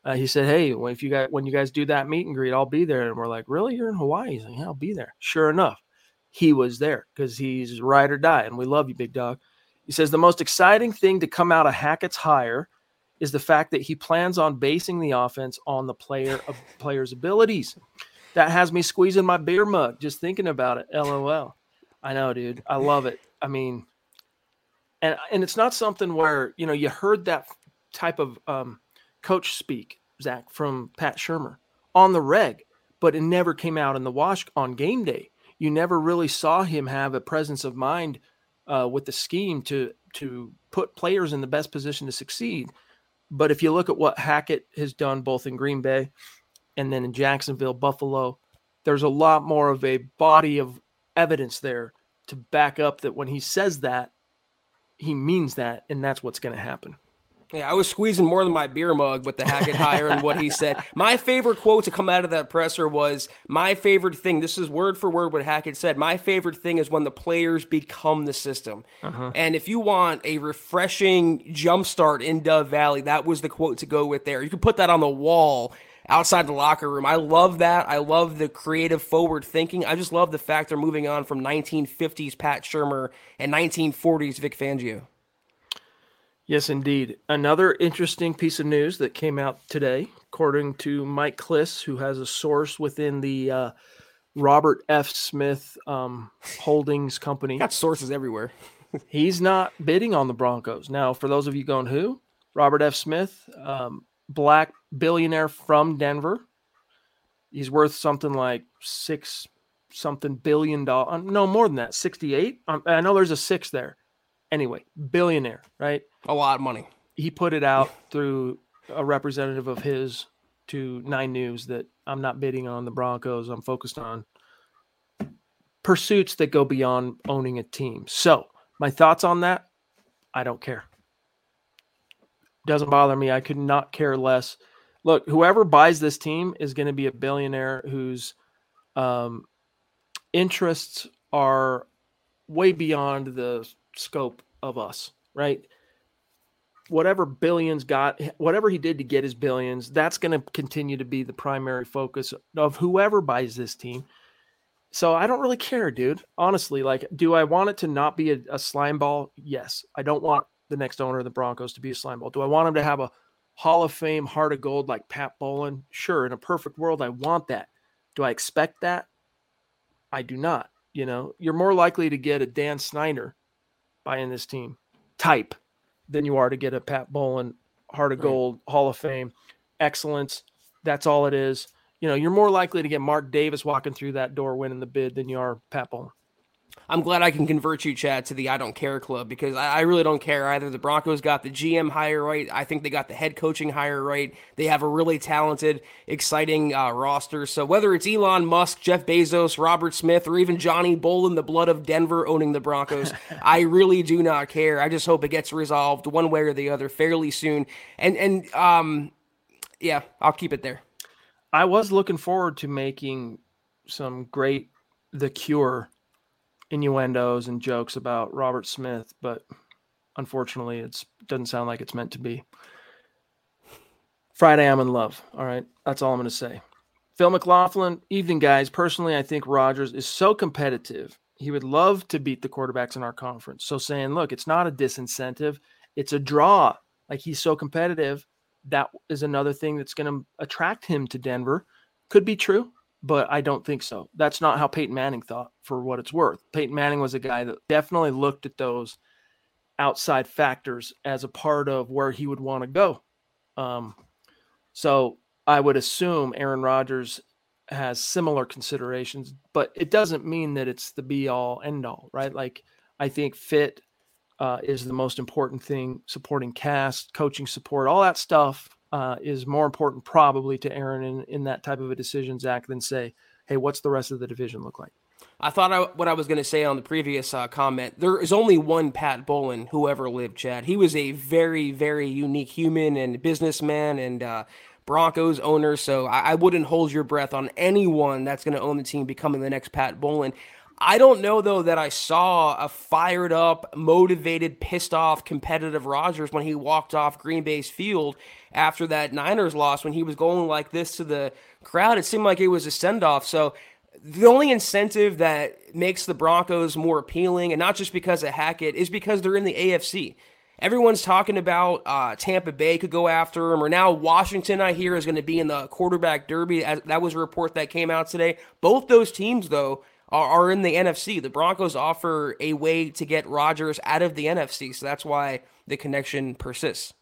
uh, he said, "Hey, if you guys when you guys do that meet and greet, I'll be there." And we're like, "Really? You're in Hawaii?" He's like, "Yeah, I'll be there." Sure enough, he was there because he's ride or die, and we love you, big dog. He says the most exciting thing to come out of Hackett's hire is the fact that he plans on basing the offense on the player of player's abilities. That has me squeezing my beer mug just thinking about it. LOL. I know, dude. I love it. I mean, and and it's not something where you know you heard that type of um, coach speak, Zach, from Pat Shurmur on the reg, but it never came out in the wash on game day. You never really saw him have a presence of mind uh, with the scheme to to put players in the best position to succeed. But if you look at what Hackett has done both in Green Bay and then in Jacksonville, Buffalo, there's a lot more of a body of evidence there to back up that when he says that, he means that, and that's what's going to happen. Yeah, I was squeezing more than my beer mug with the Hackett hire and what he said. My favorite quote to come out of that presser was my favorite thing. This is word for word what Hackett said. My favorite thing is when the players become the system. Uh-huh. And if you want a refreshing jumpstart in Dove Valley, that was the quote to go with there. You could put that on the wall outside the locker room. I love that. I love the creative forward thinking. I just love the fact they're moving on from 1950s Pat Shurmur and 1940s Vic Fangio. Yes, indeed. Another interesting piece of news that came out today, according to Mike Klis, who has a source within the uh, Robert F. Smith um, Holdings Company. Got sources everywhere. he's not bidding on the Broncos. Now, for those of you going, who? Robert F. Smith, um, black billionaire from Denver. He's worth something like six something billion dollar. Uh, no, more than that. 68. Um, I know there's a six there. Anyway, billionaire, right? A lot of money. He put it out through a representative of his to Nine News that I'm not bidding on the Broncos. I'm focused on pursuits that go beyond owning a team. So, my thoughts on that I don't care. Doesn't bother me. I could not care less. Look, whoever buys this team is going to be a billionaire whose um, interests are way beyond the scope of us, right? Whatever billions got, whatever he did to get his billions, that's going to continue to be the primary focus of whoever buys this team. So I don't really care, dude. Honestly, like, do I want it to not be a, a slime ball? Yes. I don't want the next owner of the Broncos to be a slime ball. Do I want him to have a Hall of Fame heart of gold like Pat Bowlen? Sure. In a perfect world, I want that. Do I expect that? I do not. You know, you're more likely to get a Dan Snyder buying this team type than you are to get a Pat Bowlen Heart of right. Gold Hall of Fame excellence. That's all it is. You know, you're more likely to get Mark Davis walking through that door winning the bid than you are Pat Bowlen. I'm glad I can convert you, Chad, to the I don't care club because I, I, really don't care either. The Broncos got the GM hire right. I think they got the head coaching hire right. They have a really talented, exciting uh, roster. So whether it's Elon Musk, Jeff Bezos, Robert Smith, or even Johnny Bowlen, the blood of Denver owning the Broncos, I really do not care. I just hope it gets resolved one way or the other fairly soon. And and um, yeah, I'll keep it there. I was looking forward to making some great The Cure innuendos and jokes about Robert Smith, but unfortunately, it doesn't sound like it's meant to be. Friday, I'm in love. All right, that's all I'm going to say. Phil McLaughlin, evening guys. Personally, I think Rodgers is so competitive. He would love to beat the quarterbacks in our conference. So saying, look, it's not a disincentive, it's a draw. Like he's so competitive, that is another thing that's going to attract him to Denver. Could be true but I don't think so. That's not how Peyton Manning thought, for what it's worth. Peyton Manning was a guy that definitely looked at those outside factors as a part of where he would want to go. Um, so I would assume Aaron Rodgers has similar considerations, but it doesn't mean that it's the be all end all, right? Like I think fit uh, is the most important thing, supporting cast, coaching support, all that stuff uh, is more important probably to Aaron in, in that type of a decision, Zach, than say, hey, what's the rest of the division look like? I thought I, what I was going to say on the previous uh, comment. There is only one Pat Bowlen who ever lived, Chad. He was a very, very unique human and businessman and uh, Broncos owner. So I, I, wouldn't hold your breath on anyone that's going to own the team becoming the next Pat Bowlen. I don't know though that I saw a fired up, motivated, pissed off, competitive Rodgers when he walked off Green Bay's field after that Niners loss when he was going like this to the crowd. It seemed like it was a send off. So the only incentive that makes the Broncos more appealing, and not just because of Hackett, is because they're in the AFC. Everyone's talking about uh, Tampa Bay could go after him, or now Washington, I hear, is going to be in the quarterback derby. That was a report that came out today. Both those teams, though, are, are in the NFC. The Broncos offer a way to get Rodgers out of the NFC, so that's why the connection persists.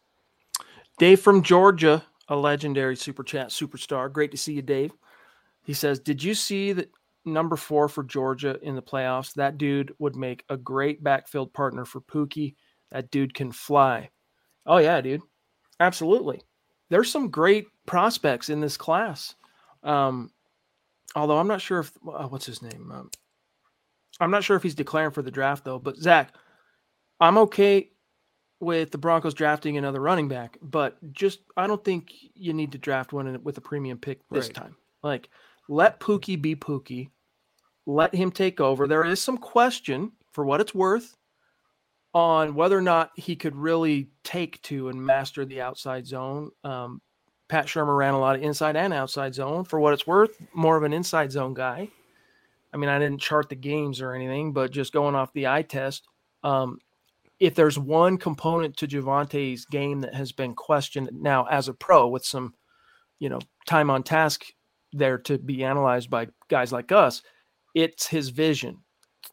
Dave from Georgia, a legendary super chat superstar. Great to see you, Dave. He says, Did you see that number four for Georgia in the playoffs? That dude would make a great backfield partner for Pookie. That dude can fly. Oh, yeah, dude. Absolutely. There's some great prospects in this class. Um, although I'm not sure if uh, what's his name. Um, I'm not sure if he's declaring for the draft though. But Zach, I'm okay with the Broncos drafting another running back, but just I don't think you need to draft one with a premium pick this right. time. Like, let Pookie be Pookie. Let him take over. There is some question, for what it's worth, on whether or not he could really take to and master the outside zone. Um, Pat Shurmur ran a lot of inside and outside zone. For what it's worth, more of an inside zone guy. I mean, I didn't chart the games or anything, but just going off the eye test, um, if there's one component to Javonte's game that has been questioned now as a pro with some, you know, time on task there to be analyzed by guys like us, it's his vision.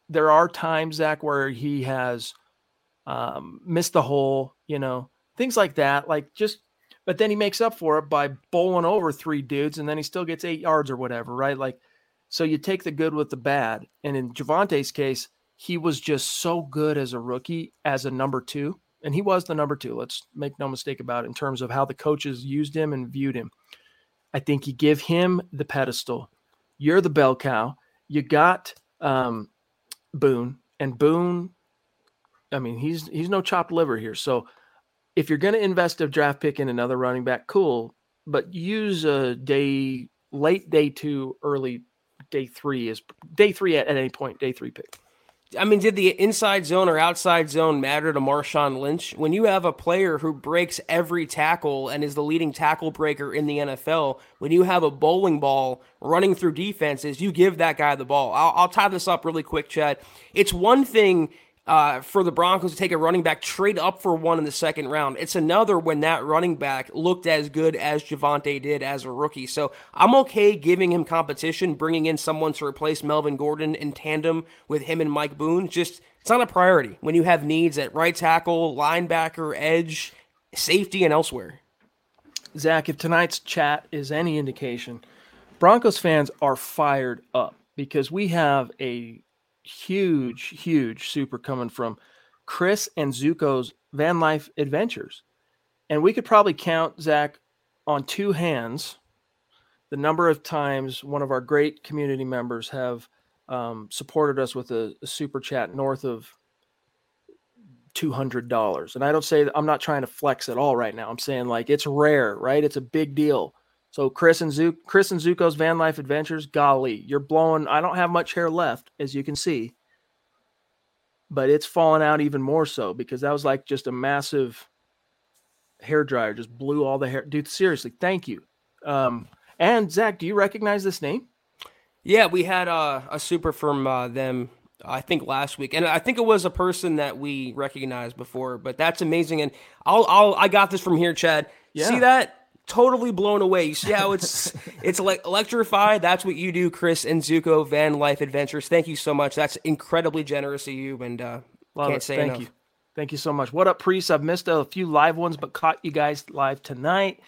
There are times, Zach, where he has um, missed the hole, you know, things like that. Like just, but then he makes up for it by bowling over three dudes and then he still gets eight yards or whatever, right? Like, so you take the good with the bad. And in Javonte's case, he was just so good as a rookie, as a number two. And he was the number two. Let's make no mistake about it in terms of how the coaches used him and viewed him. I think you give him the pedestal. You're the bell cow. You got um, Boone, and Boone. I mean, he's he's no chopped liver here. So if you're going to invest a draft pick in another running back, cool. But use a day late day two, early day three is day three at, at any point, day three pick. I mean, did the inside zone or outside zone matter to Marshawn Lynch? When you have a player who breaks every tackle and is the leading tackle breaker in the NFL, when you have a bowling ball running through defenses, you give that guy the ball. I'll, I'll tie this up really quick, Chad. It's one thing uh, for the Broncos to take a running back, trade up for one in the second round. It's another when that running back looked as good as Javonte did as a rookie. So I'm okay giving him competition, bringing in someone to replace Melvin Gordon in tandem with him and Mike Boone. Just it's not a priority when you have needs at right tackle, linebacker, edge, safety, and elsewhere. Zach, if tonight's chat is any indication, Broncos fans are fired up because we have a huge, huge super coming from Chris and Zuko's van life adventures. And we could probably count, Zach, on two hands the number of times one of our great community members have um, supported us with a, a, super chat north of $200. And I don't say I'm not trying to flex at all right now. I'm saying like it's rare, right? It's a big deal. So Chris and Zuko, Chris and Zuko's van life adventures, golly, you're blowing. I don't have much hair left, as you can see, but it's falling out even more so because that was like just a massive hair dryer, just blew all the hair. Dude, seriously, thank you. Um, and Zach, do you recognize this name? Yeah, we had uh, a super from uh, them. I think last week, and I think it was a person that we recognized before. But that's amazing, and I'll, I'll I got this from here, Chad. Yeah. See that? Totally blown away. You see how it's it's like electrified. That's what you do, Chris and Zuko Van Life Adventures. Thank you so much. That's incredibly generous of you, and uh, Love can't it. say Thank enough. you. Thank you so much. What up, Priest? I've missed a few live ones, but caught you guys live tonight.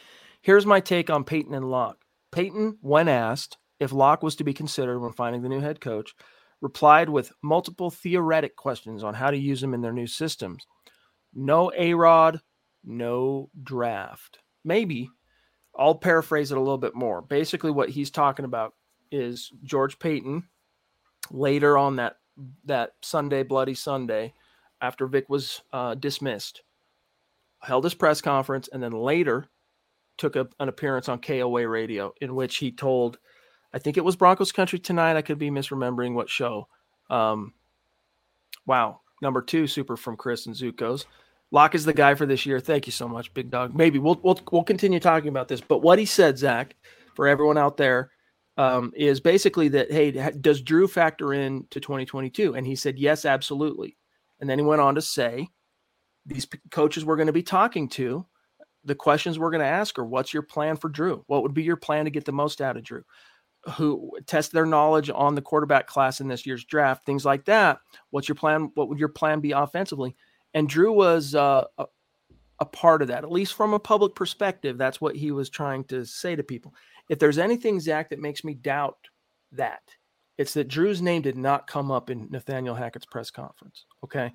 Here's my take on Paton and Lock. Paton, when asked if Lock was to be considered when finding the new head coach, replied with multiple theoretic questions on how to use them in their new systems. No A Rod, no draft. Maybe I'll paraphrase it a little bit more. Basically, what he's talking about is George Paton later on that that Sunday, Bloody Sunday, after Vic was uh, dismissed, held his press conference, and then later took a, an appearance on KOA radio in which he told, I think it was Broncos Country tonight. I could be misremembering what show. Um, wow, number two super from Chris and Zuko's. Lock is the guy for this year. Thank you so much, big dog. Maybe we'll we'll we'll continue talking about this. But what he said, Zach, for everyone out there, um, is basically that hey, does Drew factor in to 2022? And he said yes, absolutely. And then he went on to say, these coaches we're going to be talking to, the questions we're going to ask are, what's your plan for Drew? What would be your plan to get the most out of Drew? Who test their knowledge on the quarterback class in this year's draft, things like that. What's your plan? What would your plan be offensively? And Drew was uh, a, a part of that, at least from a public perspective. That's what he was trying to say to people. If there's anything, Zach, that makes me doubt that, it's that Drew's name did not come up in Nathaniel Hackett's press conference. Okay.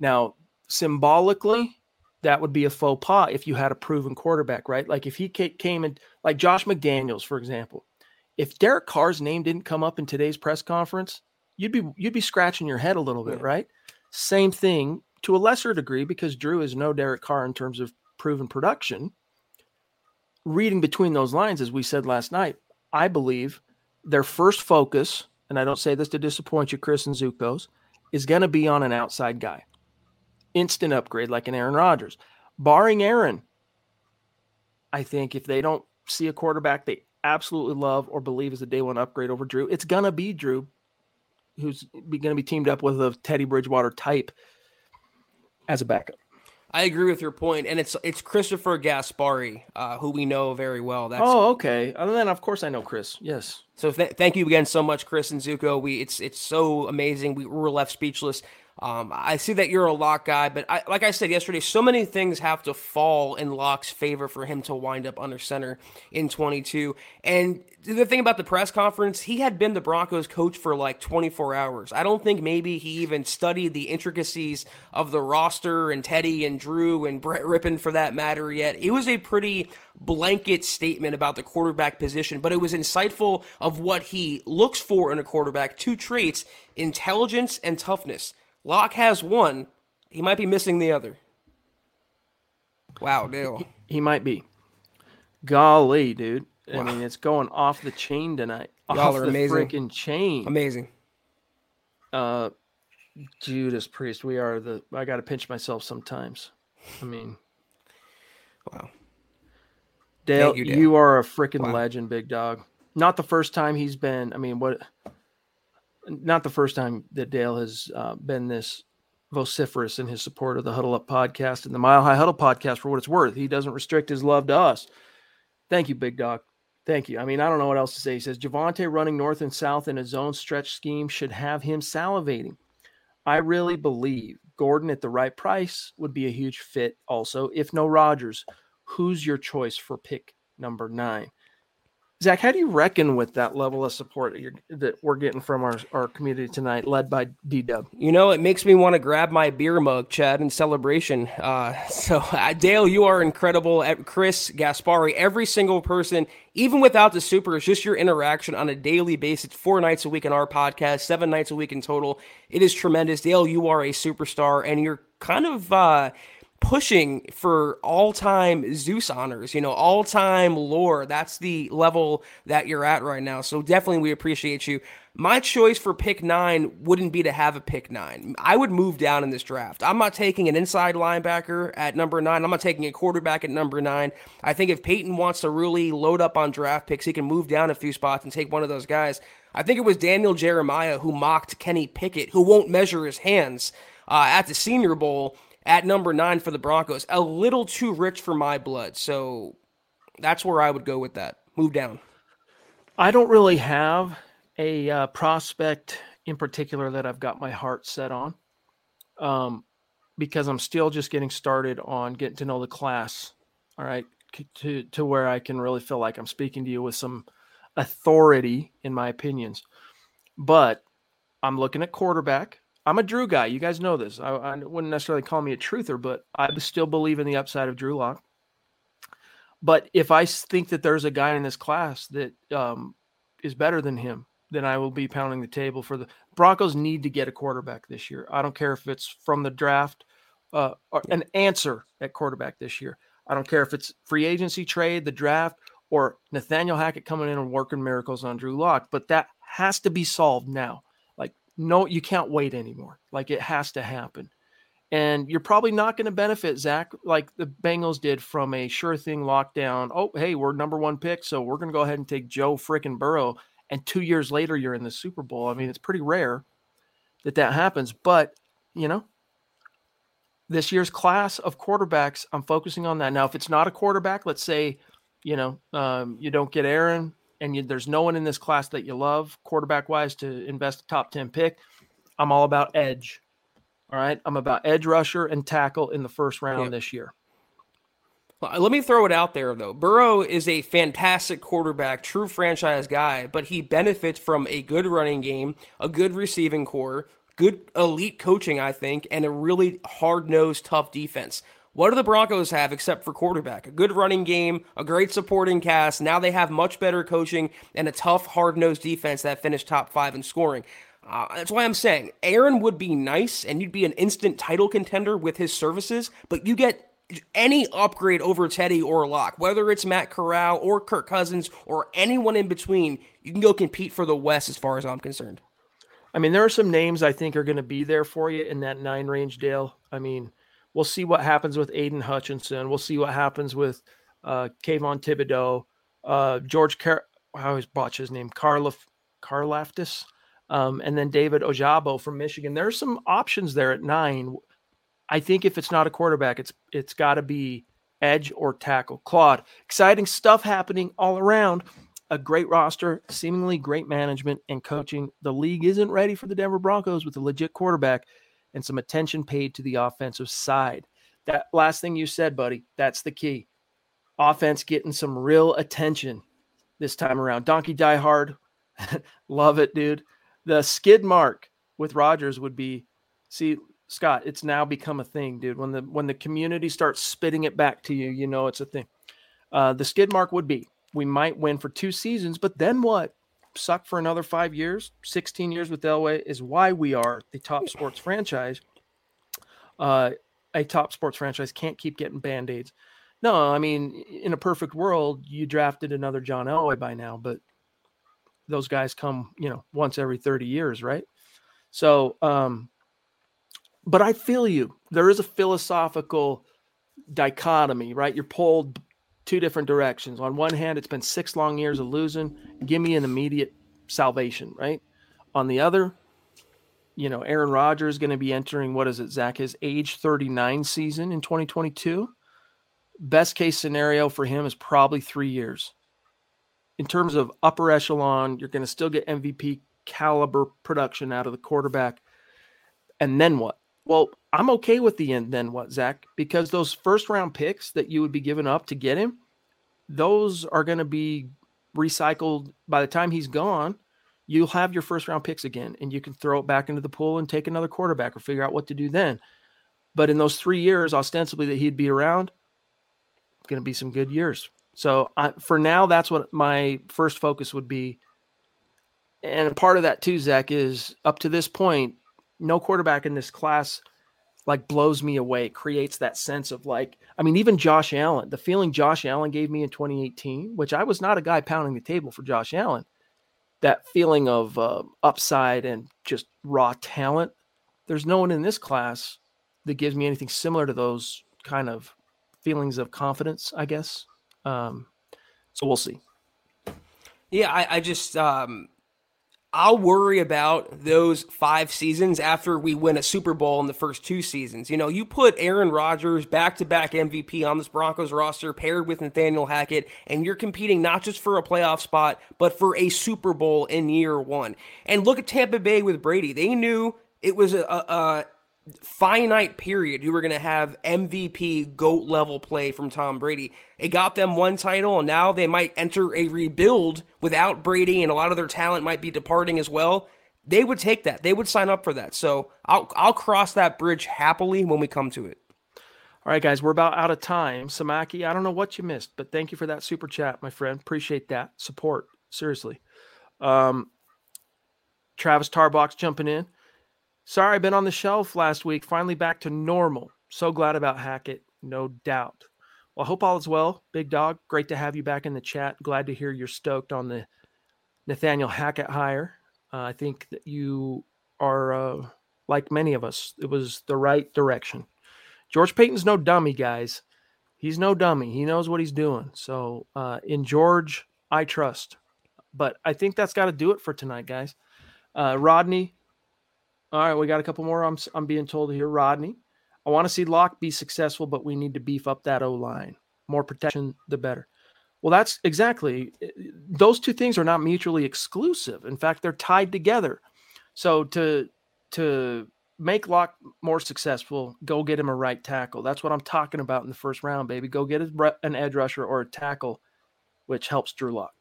Now, symbolically, that would be a faux pas if you had a proven quarterback, right? Like if he came in, like Josh McDaniels, for example, if Derek Carr's name didn't come up in today's press conference, you'd be you'd be scratching your head a little bit, yeah. right? Same thing to a lesser degree because Drew is no Derek Carr in terms of proven production. Reading between those lines, as we said last night, I believe their first focus, and I don't say this to disappoint you, Chris and Zukos, is going to be on an outside guy. Instant upgrade like an Aaron Rodgers. Barring Aaron, I think if they don't see a quarterback they absolutely love or believe is a day one upgrade over Drew, it's going to be Drew, who's going to be teamed up with a Teddy Bridgewater type as a backup. I agree with your point, and it's it's Christopher Gaspari, uh, who we know very well. That's oh, okay. And then of course I know Chris. Yes. So th- thank you again so much, Chris and Zuko. We it's it's so amazing. We were left speechless. Um, I see that you're a lock guy, but I, like I said yesterday, so many things have to fall in Lock's favor for him to wind up under center in 22. And the thing about the press conference, he had been the Broncos coach for like 24 hours. I don't think maybe he even studied the intricacies of the roster and Teddy and Drew and Brett Rypien for that matter yet. It was a pretty blanket statement about the quarterback position, but it was insightful of what he looks for in a quarterback two traits intelligence and toughness. Lock has one. He might be missing the other. Wow, Dale. He, he might be. Golly, dude. Wow. I mean, it's going off the chain tonight. Y'all off are amazing. freaking chain. Amazing. Uh, Judas Priest. We are the. I got to pinch myself sometimes. I mean, wow. Dale, you, Dale. you, are a freaking wow. legend, big dog. Not the first time he's been. I mean, what? Not the first time that Dale has uh, been this vociferous in his support of the Huddle Up podcast and the Mile High Huddle podcast for what it's worth. He doesn't restrict his love to us. Thank you, Big Doc. Thank you. I mean, I don't know what else to say. He says Javonte running north and south in his own stretch scheme should have him salivating. I really believe Gordon at the right price would be a huge fit also. If no Rodgers, who's your choice for pick number nine? Zach, how do you reckon with that level of support that we're getting from our, our community tonight, led by D Dub? You know, it makes me want to grab my beer mug, Chad, in celebration. Uh, so, uh, Dale, you are incredible. Chris Gaspari, every single person, even without the super, it's just your interaction on a daily basis, four nights a week in our podcast, seven nights a week in total. It is tremendous. Dale, you are a superstar, and you're kind of. Uh, pushing for all-time Zeus honors, you know, all-time lore. That's the level that you're at right now. So definitely we appreciate you. My choice for pick 9 wouldn't be to have a pick 9. I would move down in this draft. I'm not taking an inside linebacker at number 9. I'm not taking a quarterback at number 9. I think if Paton wants to really load up on draft picks, he can move down a few spots and take one of those guys. I think it was Daniel Jeremiah who mocked Kenny Pickett, who won't measure his hands uh, at the Senior Bowl at number nine for the Broncos. A little too rich for my blood. So that's where I would go with that. Move down. I don't really have a uh, prospect in particular that I've got my heart set on um, because I'm still just getting started on getting to know the class. All right. To, to where I can really feel like I'm speaking to you with some authority in my opinions. But I'm looking at quarterback. I'm a Drew guy. You guys know this. I, I, wouldn't necessarily call me a truther, but I still believe in the upside of Drew Lock. But if I think that there's a guy in this class that um, is better than him, then I will be pounding the table for the Broncos. Need to get a quarterback this year. I don't care if it's from the draft, uh, an answer at quarterback this year. I don't care if it's free agency trade, the draft, or Nathaniel Hackett coming in and working miracles on Drew Lock. But that has to be solved now no, you can't wait anymore. Like it has to happen. And you're probably not going to benefit, Zach, like the Bengals did from a sure thing lockdown. Oh, hey, we're number one pick, so we're going to go ahead and take Joe freaking Burrow. And two years later, you're in the Super Bowl. I mean, it's pretty rare that that happens. But, you know, this year's class of quarterbacks, I'm focusing on that. Now, if it's not a quarterback, let's say, you know, um, you don't get Aaron, and you, there's no one in this class that you love quarterback wise to invest a top 10 pick, I'm all about edge. All right. I'm about edge rusher and tackle in the first round this year. Well, let me throw it out there, though. Burrow is a fantastic quarterback, true franchise guy, but he benefits from a good running game, a good receiving corps, good elite coaching, I think, and a really hard nosed, tough defense. What do the Broncos have except for quarterback? A good running game, a great supporting cast. Now they have much better coaching and a tough, hard nosed defense that finished top five in scoring. Uh, that's why I'm saying Aaron would be nice and you'd be an instant title contender with his services, but you get any upgrade over Teddy or Lock, whether it's Matt Corral or Kirk Cousins or anyone in between, you can go compete for the West as far as I'm concerned. I mean, there are some names I think are going to be there for you in that nine range, Dale. I mean, We'll see what happens with Aidan Hutchinson. We'll see what happens with uh, Kayvon Thibodeaux, uh, George Car- I always botch his name, Karlaf- Karlaftis, um, and then David Ojabo from Michigan. There's some options there at nine. I think if it's not a quarterback, it's it's got to be edge or tackle. Claude, exciting stuff happening all around. A great roster, seemingly great management and coaching. The league isn't ready for the Denver Broncos with a legit quarterback and some attention paid to the offensive side. That last thing you said, buddy, that's the key. Offense getting some real attention this time around. Donkey Die Hard, love it, dude. The skid mark with Rodgers would be see Scott, it's now become a thing, dude. When the when the community starts spitting it back to you, you know it's a thing. Uh, the skid mark would be we might win for two seasons, but then what? Suck for another five years, 16 years with Elway is why we are the top sports franchise. Uh, a top sports franchise can't keep getting band aids. No, I mean, in a perfect world, you drafted another John Elway by now, but those guys come, you know, once every 30 years, right? So, um, but I feel you. There is a philosophical dichotomy, right? You're pulled two different directions. On one hand, it's been six long years of losing. Give me an immediate salvation, right? On the other, you know, Aaron Rodgers is going to be entering what is it, Zack? His age 39 season in 2022. Best case scenario for him is probably three years. In terms of upper echelon, you're going to still get MVP caliber production out of the quarterback. And then what? Well, I'm okay with the end then what, Zack? Because those first round picks that you would be giving up to get him, those are going to be recycled by the time he's gone. You'll have your first round picks again, and you can throw it back into the pool and take another quarterback or figure out what to do then. But in those three years, ostensibly that he'd be around, going to be some good years. So I, for now, that's what my first focus would be. And part of that too, Zack, is up to this point, no quarterback in this class like blows me away, creates that sense of like, I mean, even Josh Allen, the feeling Josh Allen gave me in 2018, which I was not a guy pounding the table for Josh Allen, that feeling of uh, upside and just raw talent. There's no one in this class that gives me anything similar to those kind of feelings of confidence, I guess. Um, so we'll see. Yeah, I, I just um, I'll worry about those five seasons after we win a Super Bowl in the first two seasons. You know, you put Aaron Rodgers back to back MVP on this Broncos roster paired with Nathaniel Hackett, and you're competing not just for a playoff spot, but for a Super Bowl in year one. And look at Tampa Bay with Brady. They knew it was a, a, finite period you were going to have MVP GOAT level play from Tom Brady. It got them one title, and now they might enter a rebuild without Brady, and a lot of their talent might be departing as well. They would take that. They would sign up for that. So I'll I'll cross that bridge happily when we come to it. All right, guys, we're about out of time. Samaki, I don't know what you missed, but thank you for that super chat, my friend. Appreciate that support. Seriously. Um, Travis Tarbox jumping in. Sorry, I've been on the shelf last week. Finally back to normal. So glad about Hackett, no doubt. Well, I hope all is well, big dog. Great to have you back in the chat. Glad to hear you're stoked on the Nathaniel Hackett hire. Uh, I think that you are uh, like many of us. It was the right direction. George Paton's no dummy, guys. He's no dummy. He knows what he's doing. So uh, in George, I trust. But I think that's got to do it for tonight, guys. Uh, Rodney, all right, we got a couple more. I'm I'm being told here, Rodney. I want to see Lock be successful, but we need to beef up that O line. More protection, the better. Well, that's exactly eh, those two things are not mutually exclusive. In fact, they're tied together. So to to make Lock more successful, go get him a right tackle. That's what I'm talking about in the first round, baby. Go get an edge rusher or a tackle, which helps Drew Lock.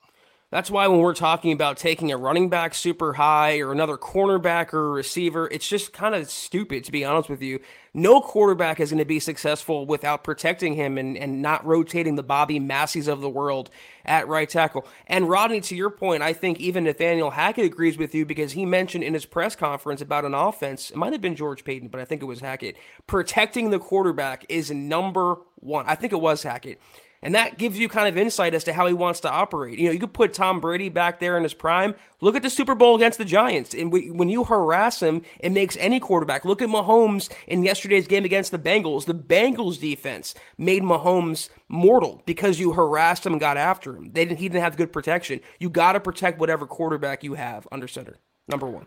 That's why when we're talking about taking a running back super high or another cornerback or receiver, it's just kind of stupid, to be honest with you. No quarterback is going to be successful without protecting him and, and not rotating the Bobby Massies of the world at right tackle. And Rodney, to your point, I think even Nathaniel Hackett agrees with you because he mentioned in his press conference about an offense, it might have been George Paton, but I think it was Hackett. Protecting the quarterback is number one. I think it was Hackett and that gives you kind of insight as to how he wants to operate. You know, you could put Tom Brady back there in his prime. Look at the Super Bowl against the Giants. And when you harass him, it makes any quarterback. Look at Mahomes in yesterday's game against the Bengals. The Bengals defense made Mahomes mortal because you harassed him and got after him. They didn't, he didn't have good protection. You got to protect whatever quarterback you have under center. Number one.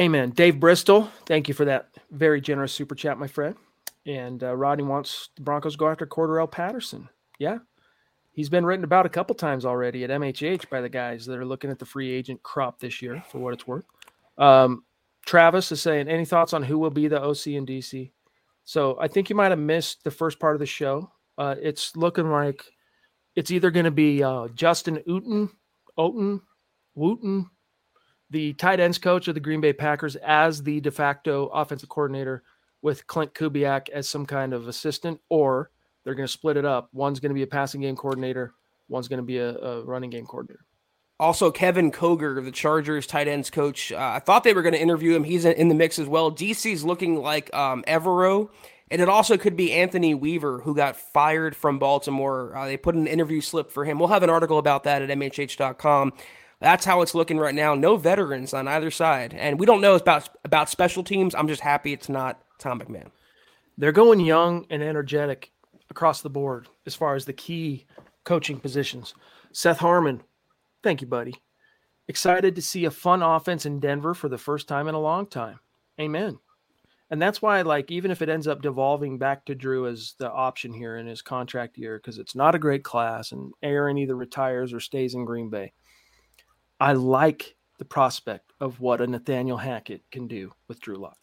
Amen. Dave Bristol, thank you for that very generous super chat, my friend. And uh, Rodney wants the Broncos go after Cordarrelle Patterson. Yeah, he's been written about a couple times already at MHH by the guys that are looking at the free agent crop this year, for what it's worth. Um, Travis is saying, any thoughts on who will be the OC in DC? So I think you might have missed the first part of the show. Uh, it's looking like it's either going to be uh, Justin Uten, Oten, Wooten, the tight ends coach of the Green Bay Packers as the de facto offensive coordinator with Klint Kubiak as some kind of assistant, or they're going to split it up. One's going to be a passing game coordinator, one's going to be a, a running game coordinator. Also, Kevin Koger, the Chargers tight ends coach, uh, I thought they were going to interview him. He's in the mix as well. DC's looking like um, Evero, and it also could be Anthony Weaver, who got fired from Baltimore. Uh, they put an interview slip for him. We'll have an article about that at MHH.com. That's how it's looking right now. No veterans on either side, and we don't know about about special teams. I'm just happy it's not Tom McMahon. They're going young and energetic across the board as far as the key coaching positions. Seth Harmon, thank you, buddy. Excited to see a fun offense in Denver for the first time in a long time. Amen. And that's why, like, even if it ends up devolving back to Drew as the option here in his contract year, because it's not a great class and Aaron either retires or stays in Green Bay, I like the prospect of what a Nathaniel Hackett can do with Drew Lock.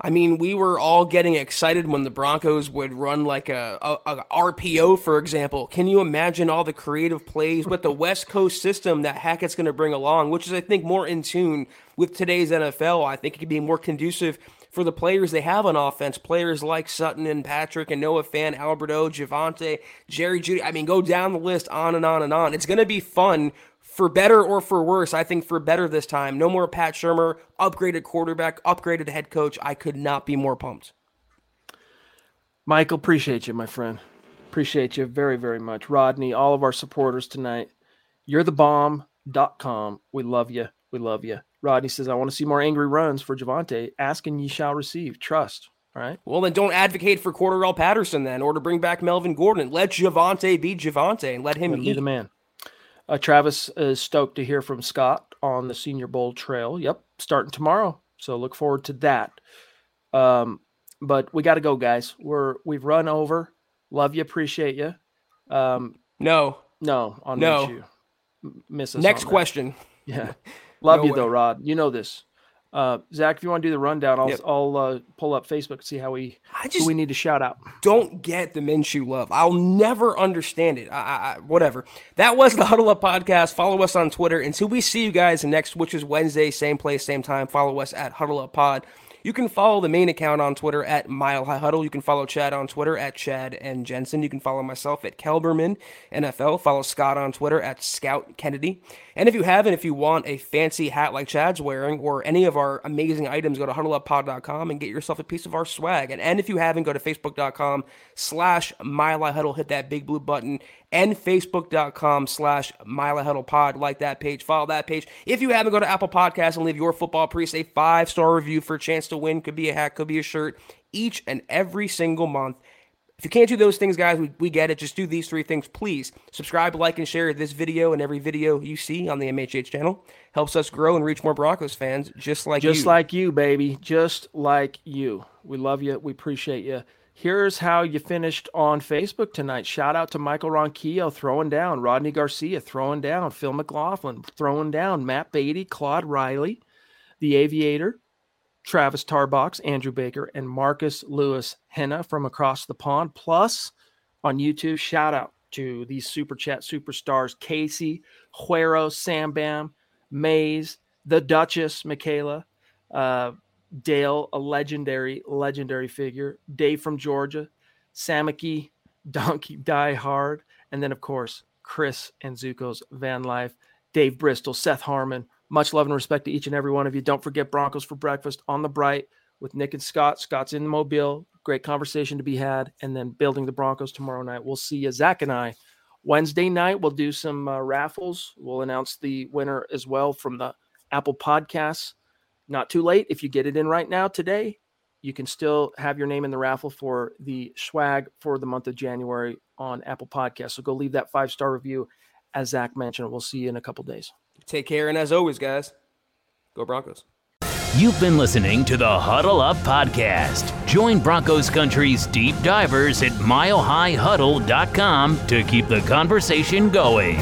I mean, we were all getting excited when the Broncos would run like a, a, a, RPO, for example. Can you imagine all the creative plays with the West Coast system that Hackett's going to bring along, which is, I think, more in tune with today's NFL? I think it could be more conducive for the players they have on offense. Players like Sutton and Patrick and Noah Fant, Alberto, Javonte, Jerry Jeudy. I mean, go down the list on and on and on. It's going to be fun for better or for worse, I think for better this time. No more Pat Shurmur, upgraded quarterback, upgraded head coach. I could not be more pumped. Michael, appreciate you, my friend. Appreciate you very, very much. Rodney, all of our supporters tonight. You're the bomb.com. We love you. We love you. Rodney says, I want to see more angry runs for Javonte. Asking ye shall receive. Trust. All right. Well, then don't advocate for Cordarrelle Patterson then, or to bring back Melvin Gordon. Let Javonte be Javonte and let him be the man. Uh, Travis is stoked to hear from Scott on the Senior Bowl trail. Yep, starting tomorrow. So look forward to that. Um, but we got to go, guys. We're we've run over. Love you, appreciate you. Um, no, no, on no. you. Miss us. Next question. Yeah, love no you way. though, Rod. You know this. Uh, Zack, if you want to do the rundown, I'll yep. I'll uh, pull up Facebook and see how we I just who we need to shout out. Don't get the Minshew love. I'll never understand it. I, I, whatever. That was the Huddle Up podcast. Follow us on Twitter until we see you guys next, which is Wednesday, same place, same time. Follow us at Huddle Up Pod. You can follow the main account on Twitter at Mile High Huddle. You can follow Chad on Twitter at Chad and Jensen. You can follow myself at Kelberman NFL. Follow Scott on Twitter at Scout Kennedy. And if you haven't, if you want a fancy hat like Chad's wearing or any of our amazing items, go to huddleuppod.com and get yourself a piece of our swag. And, and if you haven't, go to facebook.com slash Mile High Huddle. Hit that big blue button and facebook.com slash Pod. Like that page, follow that page. If you haven't, go to Apple Podcasts and leave your football priest a five star review for a chance to win. Could be a hat, could be a shirt each and every single month. If you can't do those things, guys, we, we get it. Just do these three things, please. Subscribe, like, and share this video and every video you see on the MHH channel. Helps us grow and reach more Broncos fans just like just you. like you, baby. Just like you. We love you. We appreciate you. Here's how you finished on Facebook tonight. Shout out to Michael Ronquillo throwing down, Rodney Garcia throwing down, Phil McLaughlin throwing down, Matt Beatty, Claude Riley, the Aviator, Travis Tarbox, Andrew Baker, and Marcus Lewis Henna from across the pond. Plus, on YouTube, shout out to these super chat superstars Casey, Huero, Sam Bam, Mays, the Duchess, Michaela, uh, Dale, a legendary, legendary figure, Dave from Georgia, Samaki, Donkey Die Hard, and then, of course, Chris and Zuko's Van Life, Dave Bristol, Seth Harmon. Much love and respect to each and every one of you. Don't forget Broncos for breakfast on the bright with Nick and Scott. Scott's in the mobile. Great conversation to be had. And then building the Broncos tomorrow night. We'll see you, Zack and I. Wednesday night, we'll do some uh, raffles. We'll announce the winner as well from the Apple Podcasts not too late. If you get it in right now today, you can still have your name in the raffle for the swag for the month of January on Apple Podcasts. So go leave that five star review. As Zack mentioned, we'll see you in a couple days. Take care. And as always, guys, Go Broncos. You've been listening to the Huddle Up Podcast. Join Broncos Country's deep divers at milehighhuddle.com to keep the conversation going.